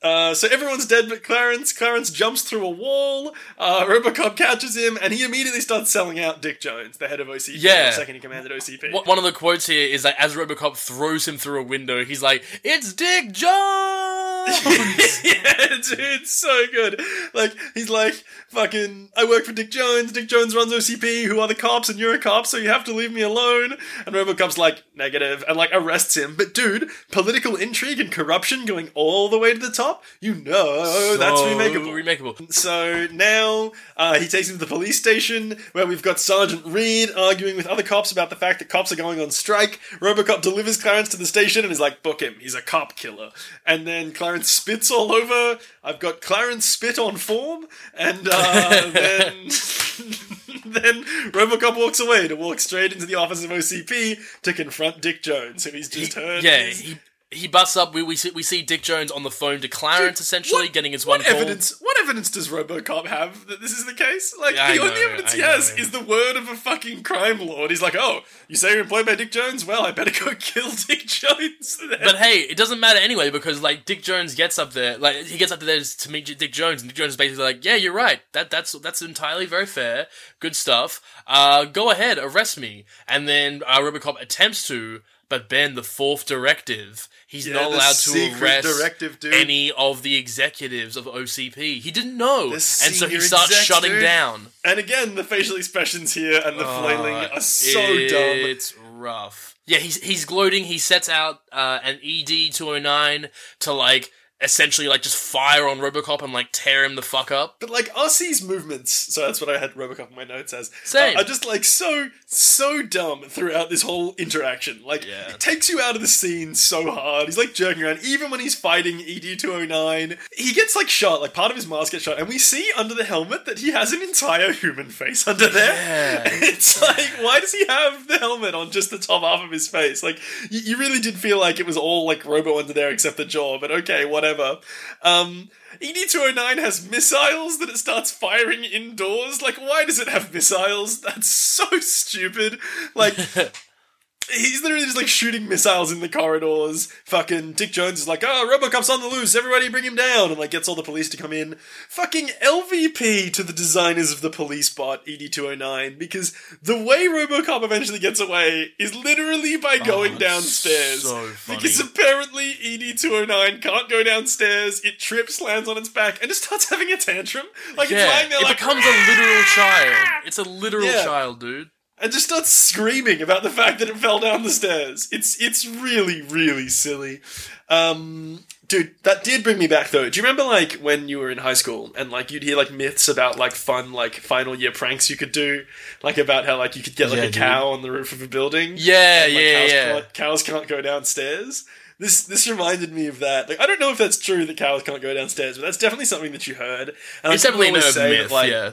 Uh, so everyone's dead but Clarence. Clarence jumps through a wall. Uh, Robocop catches him, and he immediately starts selling out Dick Jones, the head of OCP, Yeah. or second in command at OCP. One- One of the quotes here is that as Robocop throws him through a window, he's like, "It's Dick Jones." yeah, dude, it's so good. Like, he's like, fucking, I work for Dick Jones. Dick Jones runs OCP. Who are the cops? And you're a cop, so you have to leave me alone. And Robocop's like, negative, and like arrests him. But dude, political intrigue and corruption going all the way to the top? You know, that's So remakeable. Remakeable. So now uh, he takes him to the police station where we've got Sergeant Reed arguing with other cops about the fact that cops are going on strike. Robocop delivers Clarence to the station and is like, book him. He's a cop killer. And then Clarence spits all over. I've got Clarence spit on form. And uh, then, then Robocop walks away to walk straight into the office of OCP to confront Dick Jones, who he's just heard. Yeah, he he busts up. We we see, we see Dick Jones on the phone to Clarence, essentially What- getting his what one call. evidence? What evidence does RoboCop have that this is the case? Like Yeah, the only evidence I he has is the word of a fucking crime lord. He's like, "Oh, you say you're employed by Dick Jones? Well, I better go kill Dick Jones." then." But hey, it doesn't matter anyway because like Dick Jones gets up there, like he gets up there to meet Dick Jones, and Dick Jones is basically like, "Yeah, you're right. That that's that's entirely very fair. Good stuff. Uh, go ahead, arrest me." And then uh, RoboCop attempts to, but Ben, the fourth directive, he's Yeah, not allowed to arrest any of the executives of OCP. He didn't know, and so he starts execs, shutting dude. down. And again, the facial expressions here and the flailing Uh, are so dumb. It's rough. Yeah, he's he's gloating. He sets out uh, an ED two hundred nine to like essentially like just fire on RoboCop and like tear him the fuck up. But like RC's movements, so that's what I had Robocop in my notes as. Same. uh, are just like so so dumb throughout this whole interaction. Like, Yeah. it takes you out of the scene so hard. He's like jerking around. Even when he's fighting ED209, he gets like shot, like part of his mask gets shot, and we see under the helmet that he has an entire human face under there. Yeah. It's like, why does he have the helmet on just the top half of his face? Like, you, you really did feel like it was all like Robo under there except the jaw, but okay, whatever. Um, ED209 has missiles that it starts firing indoors. Like, why does it have missiles? That's so stupid. Like, he's literally just like shooting missiles in the corridors. Fucking Dick Jones is like, oh, Robocop's on the loose, everybody bring him down, and like gets all the police to come in. Fucking LVP to the designers of the police bot, ED209, because the way Robocop eventually gets away is literally by oh, going Oh, downstairs. so funny. Because apparently ED209 can't go downstairs, it trips, lands on its back, and just starts having a tantrum. Like it's Yeah, lying there it like becomes a literal ah! child. It's a literal Yeah. child, dude. And just starts screaming about the fact that it fell down the stairs. It's it's really really silly. Um, dude, that did bring me back though. Do you remember like when you were in high school and like you'd hear like myths about like fun like final year pranks you could do, like about how like you could get like Yeah, a dude. cow on the roof of a building. Yeah, and, like, yeah, cows yeah. Can't, cows can't go downstairs. This this reminded me of that. Like I don't know if that's true that cows can't go downstairs, but that's definitely something that you heard. And It's people definitely an always urban that, myth, like, yeah.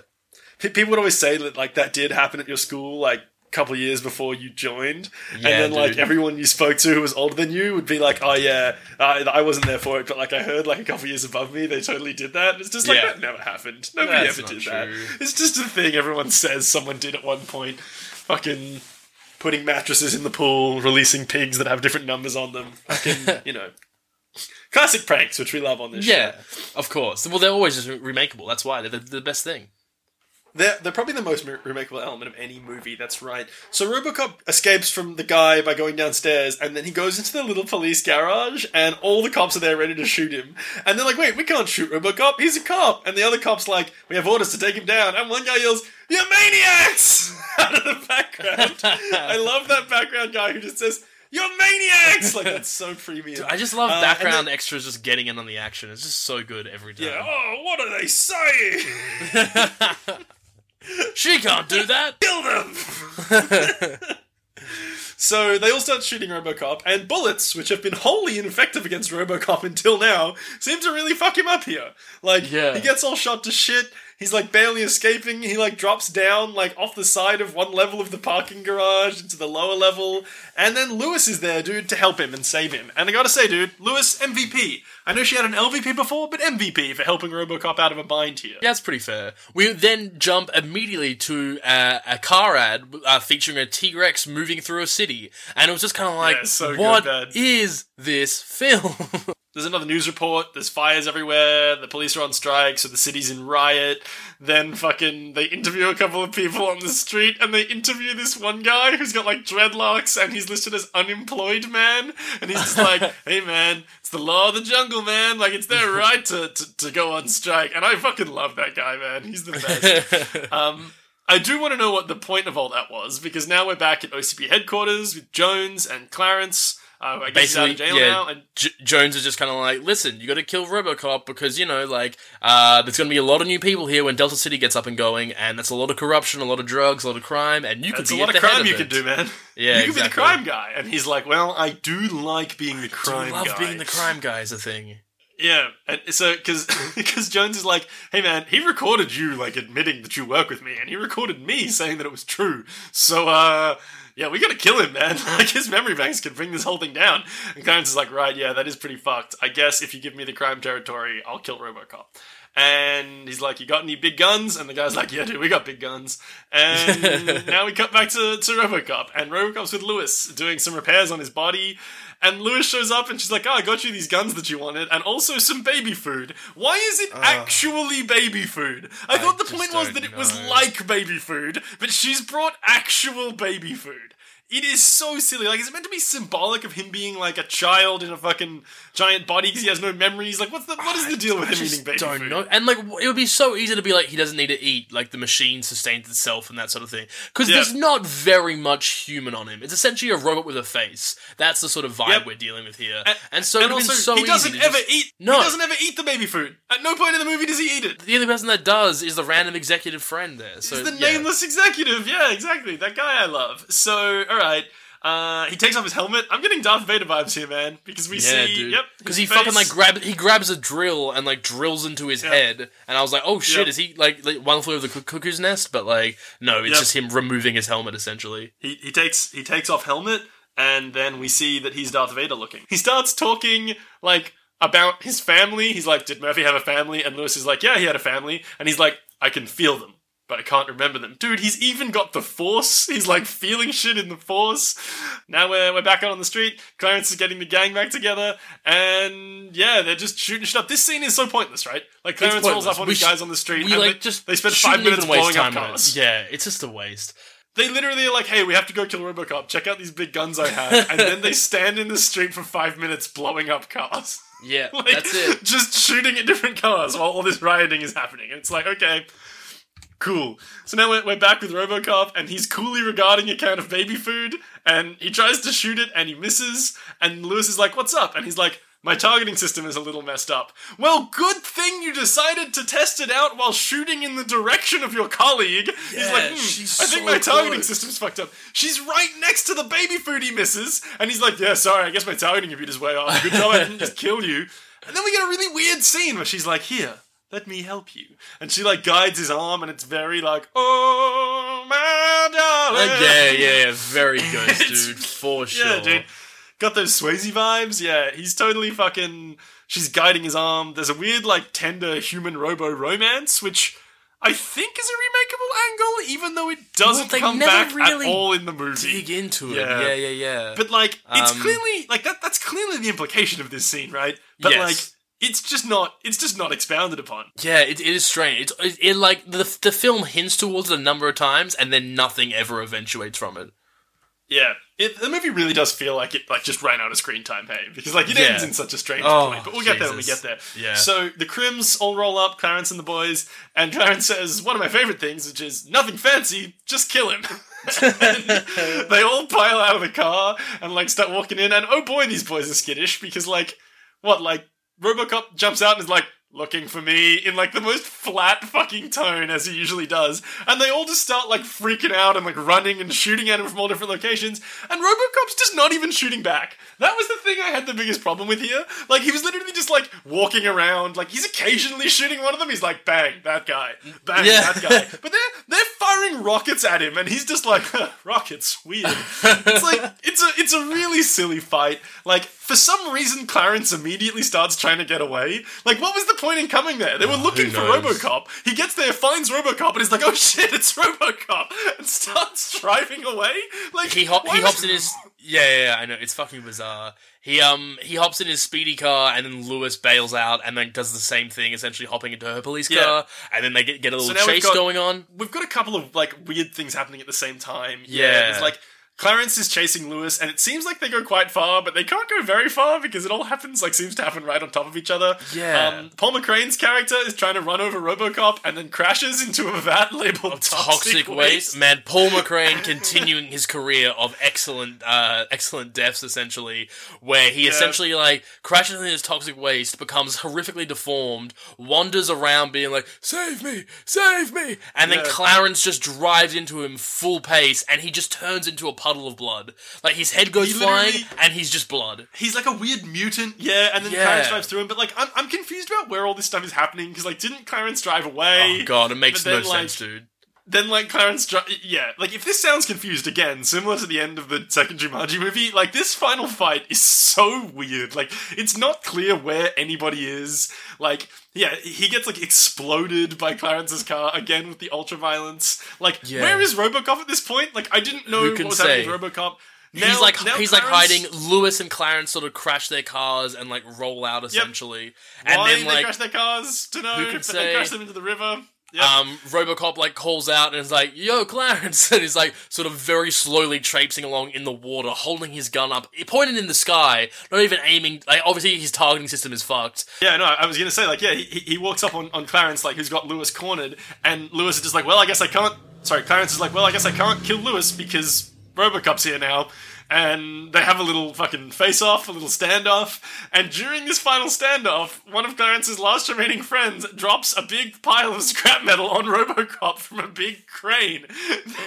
People would always say that like that did happen at your school like a couple of years before you joined. And Yeah, then like everyone you spoke to who was older than you would be like oh yeah I, I wasn't there for it but like i heard like a couple years above me they totally did that. It's just like Yeah. that never happened. Nobody That's ever did that. it's just a thing everyone says someone did at one point. Fucking putting mattresses in the pool releasing pigs that have different numbers on them. Fucking you know. Classic pranks which we love on this show. Yeah, of course. Well, they're always just remakeable. That's why. They're the, the best thing. They're, they're probably the most re- remakeable element of any movie, that's right. So Robocop escapes from the guy by going downstairs, and then he goes into the little police garage, and all the cops are there ready to shoot him. And they're like, wait, we can't shoot Robocop, he's a cop! And the other cop's like, we have orders to take him down, and one guy yells, You're maniacs! out of the background. I love that background guy who just says, You're maniacs! Like, that's so premium. I just love Uh, background then- extras just getting in on the action. It's just so good every time. Yeah, oh, what are they saying? She can't do that. kill them. so they all start shooting RoboCop, and bullets, which have been wholly ineffective against RoboCop until now, seem to really fuck him up here. Like, Yeah. he gets all shot to shit. He's like barely escaping. He like drops down like off the side of one level of the parking garage into the lower level, and then Lewis is there, dude, to help him and save him. And I gotta say, dude, Lewis MVP. I know she had an LVP before, but MVP for helping RoboCop out of a bind here. Yeah, that's pretty fair. We then jump immediately to uh, a car ad uh, featuring a T Rex moving through a city, and it was just kind of like, Yeah, so what man. is this film? There's another news report. There's fires everywhere. The police are on strike, so the city's in riot. Then fucking they interview a couple of people on the street, and they interview this one guy who's got like dreadlocks, and he's listed as unemployed man, and he's just like, "Hey man, it's the law of the jungle, man. Like it's their right to to, to go on strike." And I fucking love that guy, man. He's the best. Um, I do want to know what the point of all that was because now we're back at OCP headquarters with Jones and Clarence. Uh, I guess he's out Basically, of jail yeah, now, and J- Jones is just kind of like, listen, you got to kill RoboCop because you know, like, uh, there's going to be a lot of new people here when Delta City gets up and going, and that's a lot of corruption, a lot of drugs, a lot of crime, and you could be a lot of crime of you could do, man. Yeah, you could be the crime guy, and he's like, "Well, I do like being the crime. I love guy." being the crime guy is a thing. Yeah, and so because because Jones is like, "Hey, man, he recorded you like admitting that you work with me, and he recorded me saying that it was true. So, uh, yeah, we gotta kill him, man. like his memory banks could bring this whole thing down." And Clarence is like, "Right, yeah, that is pretty fucked. I guess if you give me the crime territory, I'll kill RoboCop." And he's like, "You got any big guns?" And the guy's like, "Yeah, dude, we got big guns." And now we cut back to, to RoboCop, and RoboCop's with Lewis doing some repairs on his body. And Lewis shows up, and she's like, "Oh, I got you these guns that you wanted, and also some baby food. Why is it actually baby food? I, thought the point was that it was like baby food, but she's brought actual baby food." It is so silly. Like, is it meant to be symbolic of him being like a child in a fucking giant body because he has no memories? Like, what's the what is the deal with I him eating baby don't food? know. And like, it would be so easy to be like, he doesn't need to eat. Like the machine sustains itself and that sort of thing. Because Yeah. there's not very much human on him. It's essentially a robot with a face. That's the sort of vibe Yep. we're dealing with here. And- And, so and also, so he easy doesn't ever just- eat. No. he doesn't ever eat the baby food. At no point in the movie does he eat it. The only person that does is the random executive friend there. So He's the yeah. nameless executive. Yeah, exactly. That guy I love. So, all right. Uh, he takes off his helmet. I'm getting Darth Vader vibes here, man, because we Yeah, see. dude. Yep. Because he fucking like face- grab he grabs a drill and like drills into his head, and I was like, oh shit, Yep. is he like, like one flew over the cu- cuckoo's nest? But like, no, it's Yep. just him removing his helmet essentially. He, he takes he takes off helmet, and then we see that he's Darth Vader looking. He starts talking like about his family. He's like, "Did Murphy have a family?" And Lewis is like, "Yeah, he had a family." And he's like, "I can feel them." But I can't remember them. Dude, he's even got the Force. He's like feeling shit in the Force. Now we're, we're back out on the street. Clarence is getting the gang back together. And yeah, they're just shooting shit up. This scene is so pointless, right? Like Clarence rolls up on We these sh- guys on the street. We and like they, just they spend five minutes blowing up cars. Yeah, it's just a waste. They literally are like, hey, we have to go kill Robocop. Check out these big guns I have. And then they stand in the street for five minutes blowing up cars. Yeah, like, that's it. Just shooting at different cars while all this rioting is happening. It's like, okay, cool. So now we're, we're back with Robocop, and he's coolly regarding a can of baby food, and he tries to shoot it, and he misses. And Lewis is like, what's up? And he's like, my targeting system is a little messed up. Well, good thing you decided to test it out while shooting in the direction of your colleague. he's like, hmm, I think so my targeting system's fucked up. She's right next to the baby food he misses, and he's like, yeah, sorry, I guess my targeting is way off. Good job I didn't just kill you. And then we get a really weird scene where she's like, here, let me help you. And she like guides his arm, and it's very like, oh, my darling. Uh, yeah, yeah, yeah, very good, dude, for sure. Yeah, dude. Got those Swayze vibes. Yeah, he's totally fucking. She's guiding his arm. There's a weird, like, tender human robo romance, which I think is a remakeable angle, even though it doesn't they come back really at all in the movie. Dig into it. Yeah. Yeah, yeah, yeah. But like, it's Um, clearly like that. That's clearly the implication of this scene, right? But Yes. like, it's just not. It's just not expounded upon. yeah, it, it is strange. It's it, it like the the film hints towards it a number of times, and then nothing ever eventuates from it. Yeah, it, the movie really does feel like it like just ran out of screen time, hey? Because like it Yeah. ends in such a strange Oh, point. But we'll get there when we get there. Yeah. So the Crims all roll up, Clarence and the boys, and Clarence says one of my favorite things, which is nothing fancy, just kill him. They all pile out of the car and like start walking in, and oh boy, these boys are skittish because like what like RoboCop jumps out and is like. Looking for me in like the most flat fucking tone as he usually does, and they all just start like freaking out and like running and shooting at him from all different locations. And RoboCop's just not even shooting back. That was the thing I had the biggest problem with here. Like he was literally just like walking around, like he's occasionally shooting one of them. He's like, bang, that guy, bang, Yeah. that guy. But they're they're firing rockets at him, and he's just like, rockets, weird. It's like it's a it's a really silly fight. Like for some reason, Clarence immediately starts trying to get away. Like what was the point in coming there? They were looking for? RoboCop. He gets there, finds RoboCop, and he's like, oh shit, it's RoboCop, and starts driving away. Like He hop, he was- hops in his yeah, yeah, yeah, I know it's fucking bizarre. He um he hops in his speedy car and then Lewis bails out and then does the same thing, essentially hopping into her police Yeah. car and then they get get a little now we've chase got- going on. we've got a couple of like weird things happening at the same time. Yeah. it's like Clarence is chasing Lewis, and it seems like they go quite far, but they can't go very far because it all happens like seems to happen right on top of each other. Yeah. Um, Paul McCrane's character is trying to run over RoboCop and then crashes into a vat labeled toxic, Toxic waste. waste, man. Paul McCrane continuing his career of excellent, uh, excellent deaths, essentially, where he essentially like crashes into his toxic waste, becomes horrifically deformed, wanders around being like, "Save me, save me," and then Clarence just drives into him full pace, and he just turns into a puddle of blood. Like his head goes He flying, literally- and he's just blood. He's like a weird mutant, yeah, and then Yeah. Clarence drives through him. But like, I'm, I'm confused about where all this stuff is happening because like, didn't Clarence drive away? Oh god, it makes but no then, like, sense, dude. Then like Clarence, dri- yeah, like if this sounds confused again, similar to the end of the second Jumanji movie, like this final fight is so weird. Like it's not clear where anybody is. Like yeah, he gets like exploded by Clarence's car again with the ultra violence. Like Yeah. where is RoboCop at this point? Like I didn't know what was say? happening with RoboCop. he's Now- like now he's like hiding. Lewis and Clarence sort of crash their cars and like roll out essentially, and Why then they like crash their cars to know who can they say? crash them into the river. Yep. Um, RoboCop like calls out and is like, "Yo, Clarence," and he's like sort of very slowly traipsing along in the water, holding his gun up, pointed in the sky, not even aiming. Like obviously his targeting system is fucked. Yeah, no, I was gonna say like, yeah, he, he walks up on, on Clarence like who's got Lewis cornered, and Lewis is just like, well, I guess I can't. Sorry, Clarence is like, well, I guess I can't kill Lewis because RoboCop's here now, and they have a little fucking face off, a little standoff, and during this final standoff, one of Clarence's last remaining friends drops a big pile of scrap metal on RoboCop from a big crane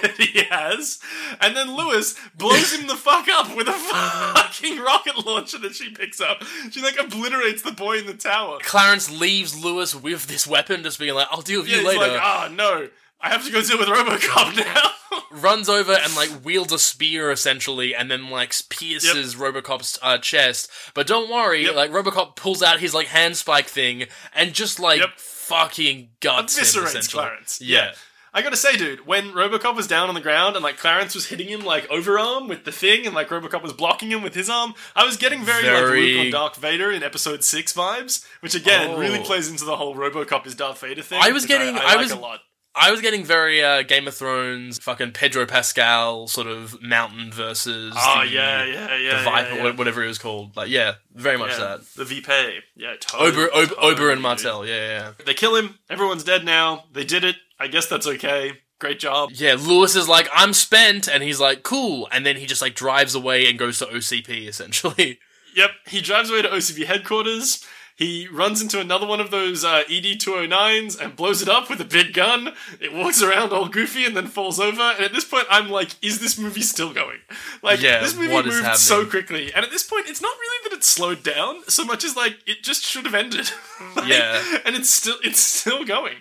that he has, and then Lewis blows him the fuck up with a fucking rocket launcher that she picks up. She like obliterates the boy in the tower. Clarence leaves Lewis with this weapon, just being like, "I'll deal with Yeah, you he's later." like, ah, no, I have to go deal with RoboCop now. Runs over and like wields a spear essentially, and then like pierces RoboCop's uh, chest. But don't worry, Yep. like RoboCop pulls out his like hand spike thing and just like Yep. fucking guts him. Eviscerates Essentially. Clarence. Yeah. I gotta say, dude, when Robocop was down on the ground and like Clarence was hitting him like overarm with the thing, and like Robocop was blocking him with his arm, I was getting very, Very- like Luke on Darth Vader in Episode Six vibes, which again Oh. really plays into the whole Robocop is Darth Vader thing. I was getting- I, I like was- a lot. I was getting very uh, Game of Thrones, fucking Pedro Pascal sort of mountain versus Oh the, yeah, yeah, yeah, the Viper, yeah, yeah. whatever it was called. Like yeah, very much Yeah, that. The VP, yeah, totally, Ober, Ober, totally, Ober and. Martell, yeah, yeah, yeah. They kill him. Everyone's dead now. They did it. I guess that's okay. Great job. Yeah, Lewis is like, I'm spent, and he's like, cool, and then he just like drives away and goes to OCP essentially. Yep, he drives away to OCV headquarters. He runs into another one of those uh, ED 209s and blows it up with a big gun. It walks around all goofy and then falls over. And at this point, I'm like, is this movie still going? Like, Yeah, this movie moved so quickly. And at this point, it's not really that it slowed down so much as like it just should have ended. Like, Yeah. and it's still it's still going.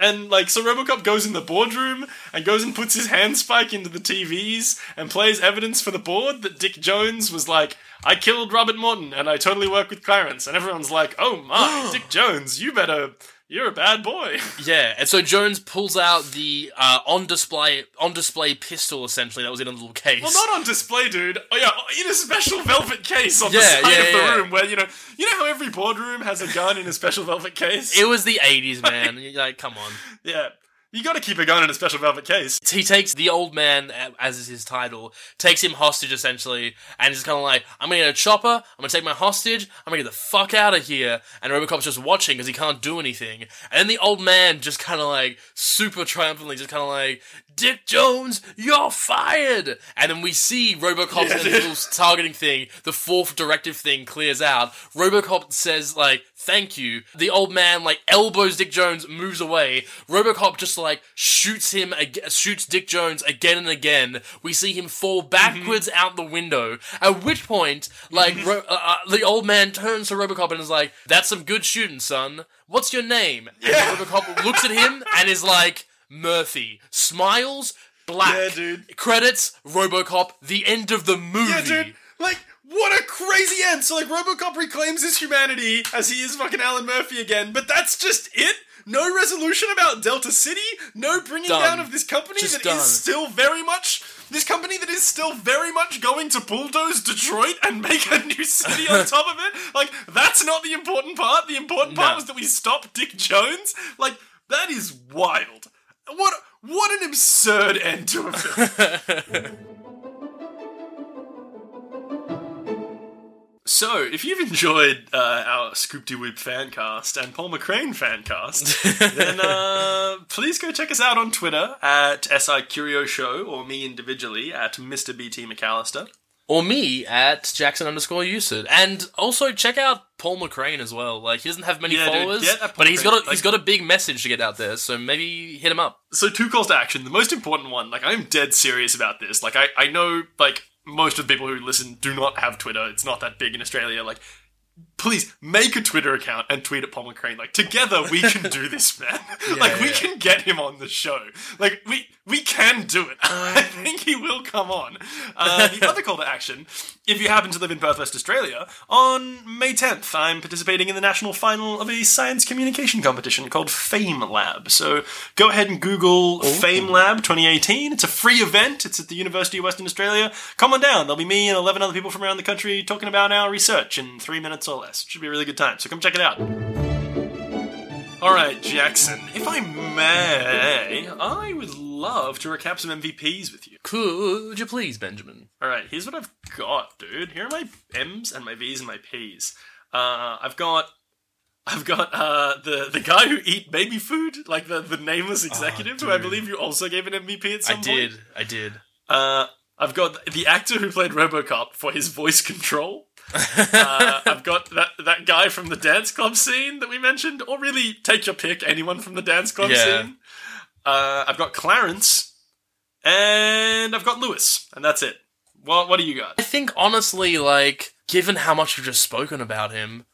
And like so Robocop goes in the boardroom and goes and puts his hand spike into the TVs and plays evidence for the board that Dick Jones was like, I killed Robert Morton and I totally work with Clarence. And everyone's like, Oh my, Dick Jones, you better you're a bad boy. Yeah, and so Jones pulls out the uh, on display on display pistol essentially that was in a little case. Well, not on display, dude. Oh yeah, in a special velvet case on the side yeah, of the yeah. room, where you know, you know how every boardroom has a gun in a special velvet case. it was the '80s, man. You're like, come on. yeah, you got to keep a gun in a special velvet case. He takes the old man, uh, as is his title, takes him hostage essentially, and is kind of like, "I'm gonna get a chopper. I'm gonna take my hostage. I'm gonna get the fuck out of here." And Robocop's just watching because he can't do anything. And then the old man just kind of like super triumphantly, just kind of like, "Dick Jones, you're fired!" And then we see Robocop's Yeah, little targeting thing, the fourth directive thing clears out. Robocop says like, "Thank you." The old man like elbows Dick Jones, moves away. Robocop just like shoots him, ag- shoots Dick Jones again and again. We see him fall backwards out the window. At which point, like Ro- uh, uh, the old man turns to Robocop and is like, "That's some good shooting, son. What's your name?" And Robocop looks at him and is like, "Murphy." Smiles. Black. Yeah, dude. Credits, Robocop, the end of the movie. Yeah, dude. Like, what a crazy end. So, like, Robocop reclaims his humanity as he is fucking Alan Murphy again, but that's just it? No resolution about Delta City? No bringing Done. down of this company Just that is done. still very much. This company that is still very much going to bulldoze Detroit and make a new city on top of it? Like, that's not the important part. The important part No. was that we stop Dick Jones? Like, that is wild. What what an absurd end to a film. So, if you've enjoyed uh, our Scoop De Whoop fan cast and Paul McCrane fan cast, then uh, please go check us out on Twitter at SI Curio Show or me individually at Mr. BT McAllister. or me at Jackson underscore Usid. And also check out Paul McCrane as well. Like he doesn't have many Yeah, followers, Paul but he's got a, Like- he's got a big message to get out there. So maybe hit him up. So, two calls to action. The most important one, like, I'm dead serious about this. Like, I, I know, like, most of the people who listen do not have Twitter. It's not that big in Australia. Like, please make a Twitter account and tweet at Paul McCrane. Like, together we can do this, man. like, we yeah. can get him on the show. Like, we we can do it. I think he will come on. Uh, the other call to action, if you happen to live in Perth, West Australia, on May 10th, I'm participating in the national final of a science communication competition called Fame Lab. So go ahead and Google Fame Lab 2018. It's a free event. It's at the University of Western Australia. Come on down. There'll be me and 11 other people from around the country talking about our research in three minutes or less. It should be a really good time. So come check it out. All right, Jackson. If I may, I would love to recap some MVPs with you. Could you please, Benjamin? All right, here's what I've got, dude. Here are my M's and my V's and my P's. Uh, I've got, I've got uh, the the guy who eat baby food, like the the nameless executive, who I believe you also gave an MVP at some I point. did. I did. Uh, I've got the actor who played RoboCop for his voice control. Uh, I've got that that guy from the dance club scene that we mentioned, or really take your pick, anyone from the dance club Yeah. scene. Uh, I've got Clarence, and I've got Lewis, and that's it. What what do you got? I think honestly, like, given how much we've just spoken about him,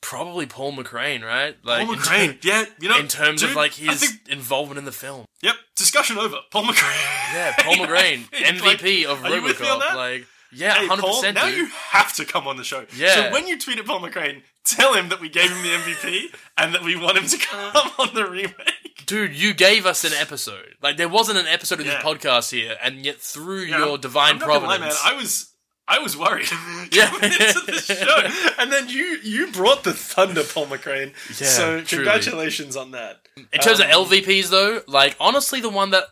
probably Paul McCrane, right? Like, Paul in ter- yeah, you know, in terms dude, of like his think- involvement in the film. yep, discussion over. Paul McCrane. Yeah, Paul McCrane, Like, MVP of are you with me on RoboCop. Like, yeah, Hey, hundred Paul, percent. now you have to come on the show. Yeah. So when you tweet at Paul McCrane, tell him that we gave him the MVP and that we want him to come on the remake. Dude, you gave us an episode. Like there wasn't an episode of Yeah. this podcast here, and yet through Yeah, your divine not lie, providence, man, I was I was worried Yeah. coming into the show, and then you you brought the thunder, Paul McCrane. Yeah, so truly. congratulations on that. in terms Um, of LVPs though, like honestly, the one that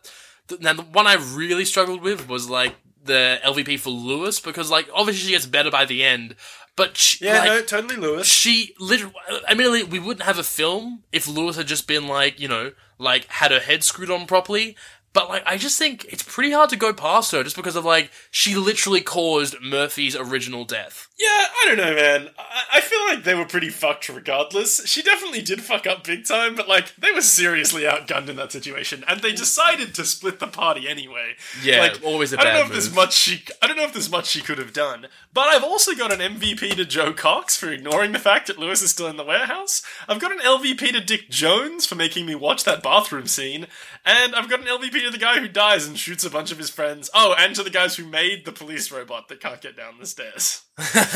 th- now the one I really struggled with was like the LVP for Lewis because like obviously she gets better by the end, but she, Yeah, like, no, totally Lewis. she literally admittedly we wouldn't have a film if Lewis had just been like you know like had her head screwed on properly but like I just think it's pretty hard to go past her just because of like she literally caused Murphy's original death Yeah, I don't know, man. I, I feel like they were pretty fucked regardless. She definitely did fuck up big time, but like they were seriously outgunned in that situation, and they decided to split the party anyway. Yeah, like, always a I don't know if there's move. much she. I don't know if there's much she could have done. But I've also got an MVP to Joe Cox for ignoring the fact that Lewis is still in the warehouse. I've got an LVP to Dick Jones for making me watch that bathroom scene, and I've got an LVP to the guy who dies and shoots a bunch of his friends. Oh, and to the guys who made the police robot that can't get down the stairs.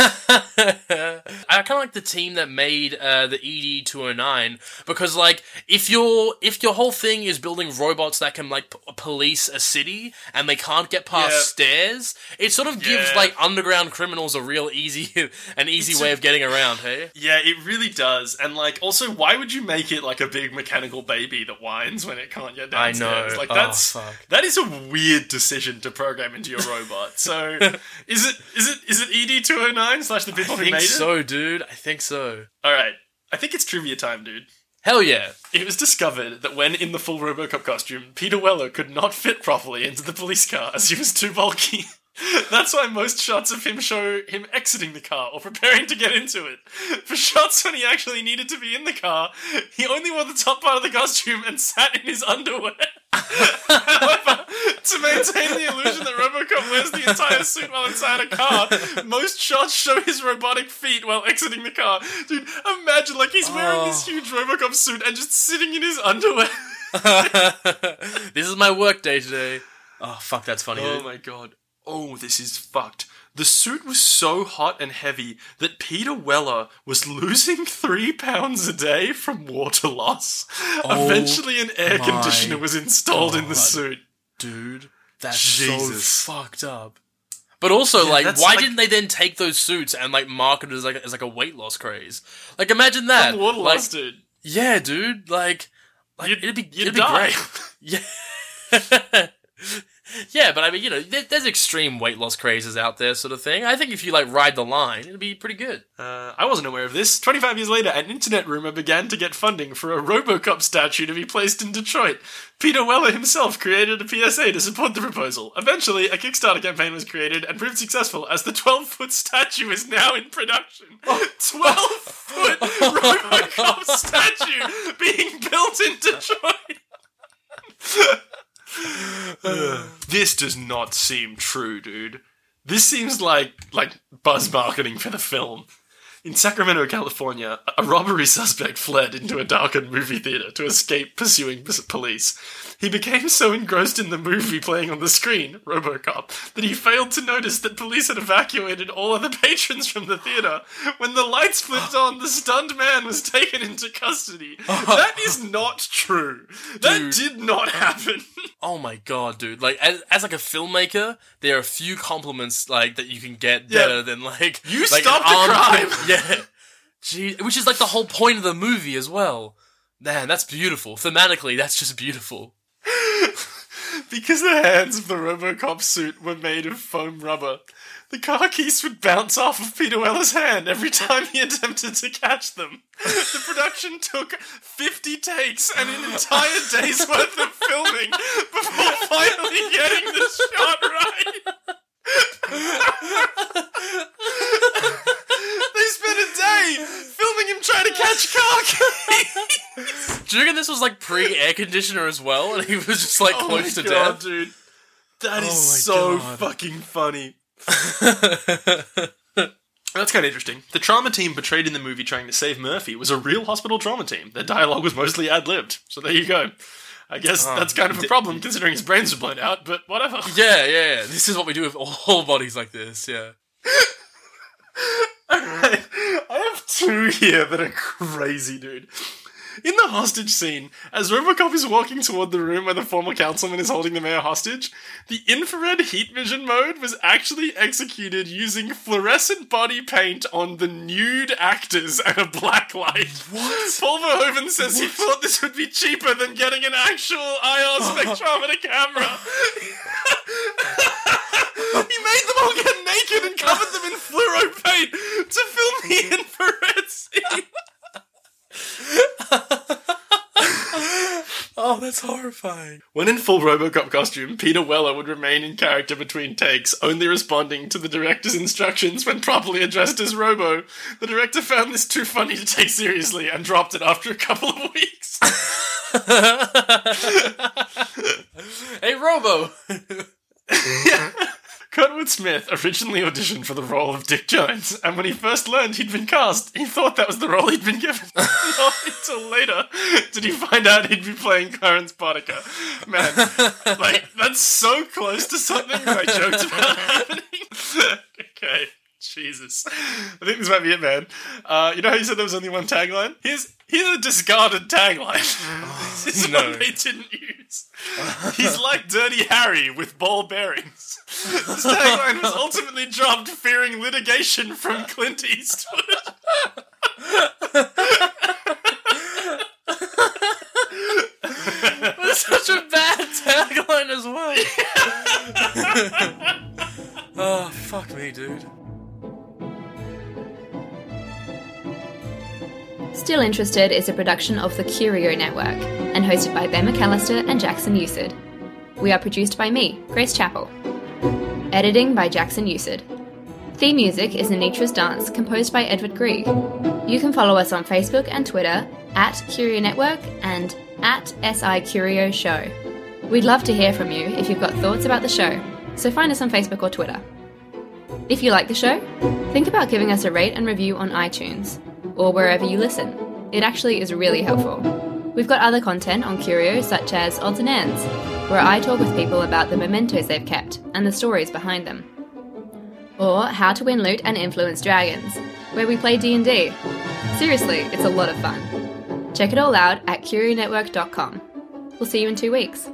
I kind of like the team that made uh, the ED two hundred nine because, like, if your if your whole thing is building robots that can like p- police a city and they can't get past Yeah. stairs, it sort of gives Yeah. like underground criminals a real easy an easy It's way a- of getting around. Hey, Yeah, it really does. And like also why would you make it like a big mechanical baby that whines when it can't get I downstairs? know. Like Oh, that's fuck. that is a weird decision to program into your robot. So is it is it is it ED two oh nine slash the I think so, dude. I think so. Alright. I think it's trivia time, dude. Hell yeah. It was discovered that when in the full Robocop costume, Peter Weller could not fit properly into the police car as he was too bulky. That's why most shots of him show him exiting the car or preparing to get into it. For shots when he actually needed to be in the car, he only wore the top part of the costume and sat in his underwear. However, to maintain the illusion that Robocop wears the entire suit while inside a car, most shots show his robotic feet while exiting the car. Dude, imagine like he's wearing this oh. huge Robocop suit and just sitting in his underwear. this is my work day today. Oh fuck, that's funny. Oh dude. my god. Oh, this is fucked. The suit was so hot and heavy that Peter Weller was losing three pounds a day from water loss. Oh Eventually, an air conditioner was installed in the suit. dude, that's Jesus. so fucked up. But also, like, why like- didn't they then take those suits and like market it as like as like a weight loss craze? Like, imagine that. Water like, loss, dude. yeah, dude. Like, like You'd- it'd be you'd it'd be great. Yeah. yeah, but I mean, you know, there, there's extreme weight loss crazes out there, sort of thing. I think if you like ride the line, it'd be pretty good. Uh, I wasn't aware of this. 25 years later, an internet rumor began to get funding for a Robocop statue to be placed in Detroit. Peter Weller himself created a PSA to support the proposal. Eventually, a Kickstarter campaign was created and proved successful as the 12 foot statue is now in production. 12 foot Robocop statue being built in Detroit. this does not seem true, dude. This seems like like buzz marketing for the film. In Sacramento, California, a robbery suspect fled into a darkened movie theater to escape pursuing police. He became so engrossed in the movie playing on the screen, Robocop, that he failed to notice that police had evacuated all other patrons from the theater. When the lights flipped on, the stunned man was taken into custody. That is not true. That Dude. did not happen. Oh my god, dude! Like, as, as like a filmmaker, there are a few compliments like that you can get Yeah. better than like You like, stopped a crime. Yeah, Gee, which is like the whole point of the movie as well. Man, that's beautiful. Thematically, that's just beautiful. Because the hands of the Robocop suit were made of foam rubber, the car keys would bounce off of Peter Weller's hand every time he attempted to catch them. The production took 50 takes and an entire day's worth of filming before finally getting the shot right. They spent a day filming him trying to catch car keys. Do you reckon this was like pre air conditioner as well, and he was just like Oh close my to God, death? dude. That oh is Oh my so God. fucking funny. That's kind of interesting. The trauma team portrayed in the movie trying to save Murphy was a real hospital trauma team. Their dialogue was mostly ad libbed. So there you go. I guess Oh, that's kind of a problem considering his brains are blown out, but whatever. Yeah, yeah, yeah. This is what we do with all bodies like this. Yeah. Alright, I have two here that are crazy, dude. In the hostage scene, as Robocop is walking toward the room where the former councilman is holding the mayor hostage, the infrared heat vision mode was actually executed using fluorescent body paint on the nude actors and a black light. What? Paul Verhoeven says he thought this would be cheaper than getting an actual IR spectrometer camera. he made them all get naked and covered them in fluoro paint to film the infrared scene. Oh, that's horrifying. When in full Robocop costume, Peter Weller would remain in character between takes, only responding to the director's instructions when properly addressed as Robo. The director found this too funny to take seriously and dropped it after a couple of weeks. Hey, Robo. Kurtwood Smith originally auditioned for the role of Dick Jones, and when he first learned he'd been cast, he thought that was the role he'd been given. Not until later did he find out he'd be playing Clarence Boddicker. Man, like, that's so close to something I joked about happening. okay. Jesus. I think this might be it, man. Uh, you know how you said there was only one tagline? Here's here's a discarded tagline. this is no. one they didn't use. He's like Dirty Harry with ball bearings. This tagline was ultimately dropped fearing litigation from Clint Eastwood. That's such a bad tagline as well. oh, fuck me, dude. Still Interested is a production of the Curio Network and hosted by Ben McAllister and Jackson Usid. We are produced by me, Grace Chappell. Editing by Jackson Usid. Theme music is Anitra's Dance, composed by Edward Grieg. You can follow us on Facebook and Twitter at Curio Network and at SI Curio Show. We'd love to hear from you if you've got thoughts about the show, so find us on Facebook or Twitter. If you like the show, think about giving us a rate and review on iTunes or wherever you listen. It actually is really helpful. We've got other content on Curio, such as Odds and Ends, where I talk with people about the mementos they've kept and the stories behind them. Or How to Win Loot and Influence Dragons, where we play D&D. Seriously, it's a lot of fun. Check it all out at curionetwork.com. We'll see you in two weeks.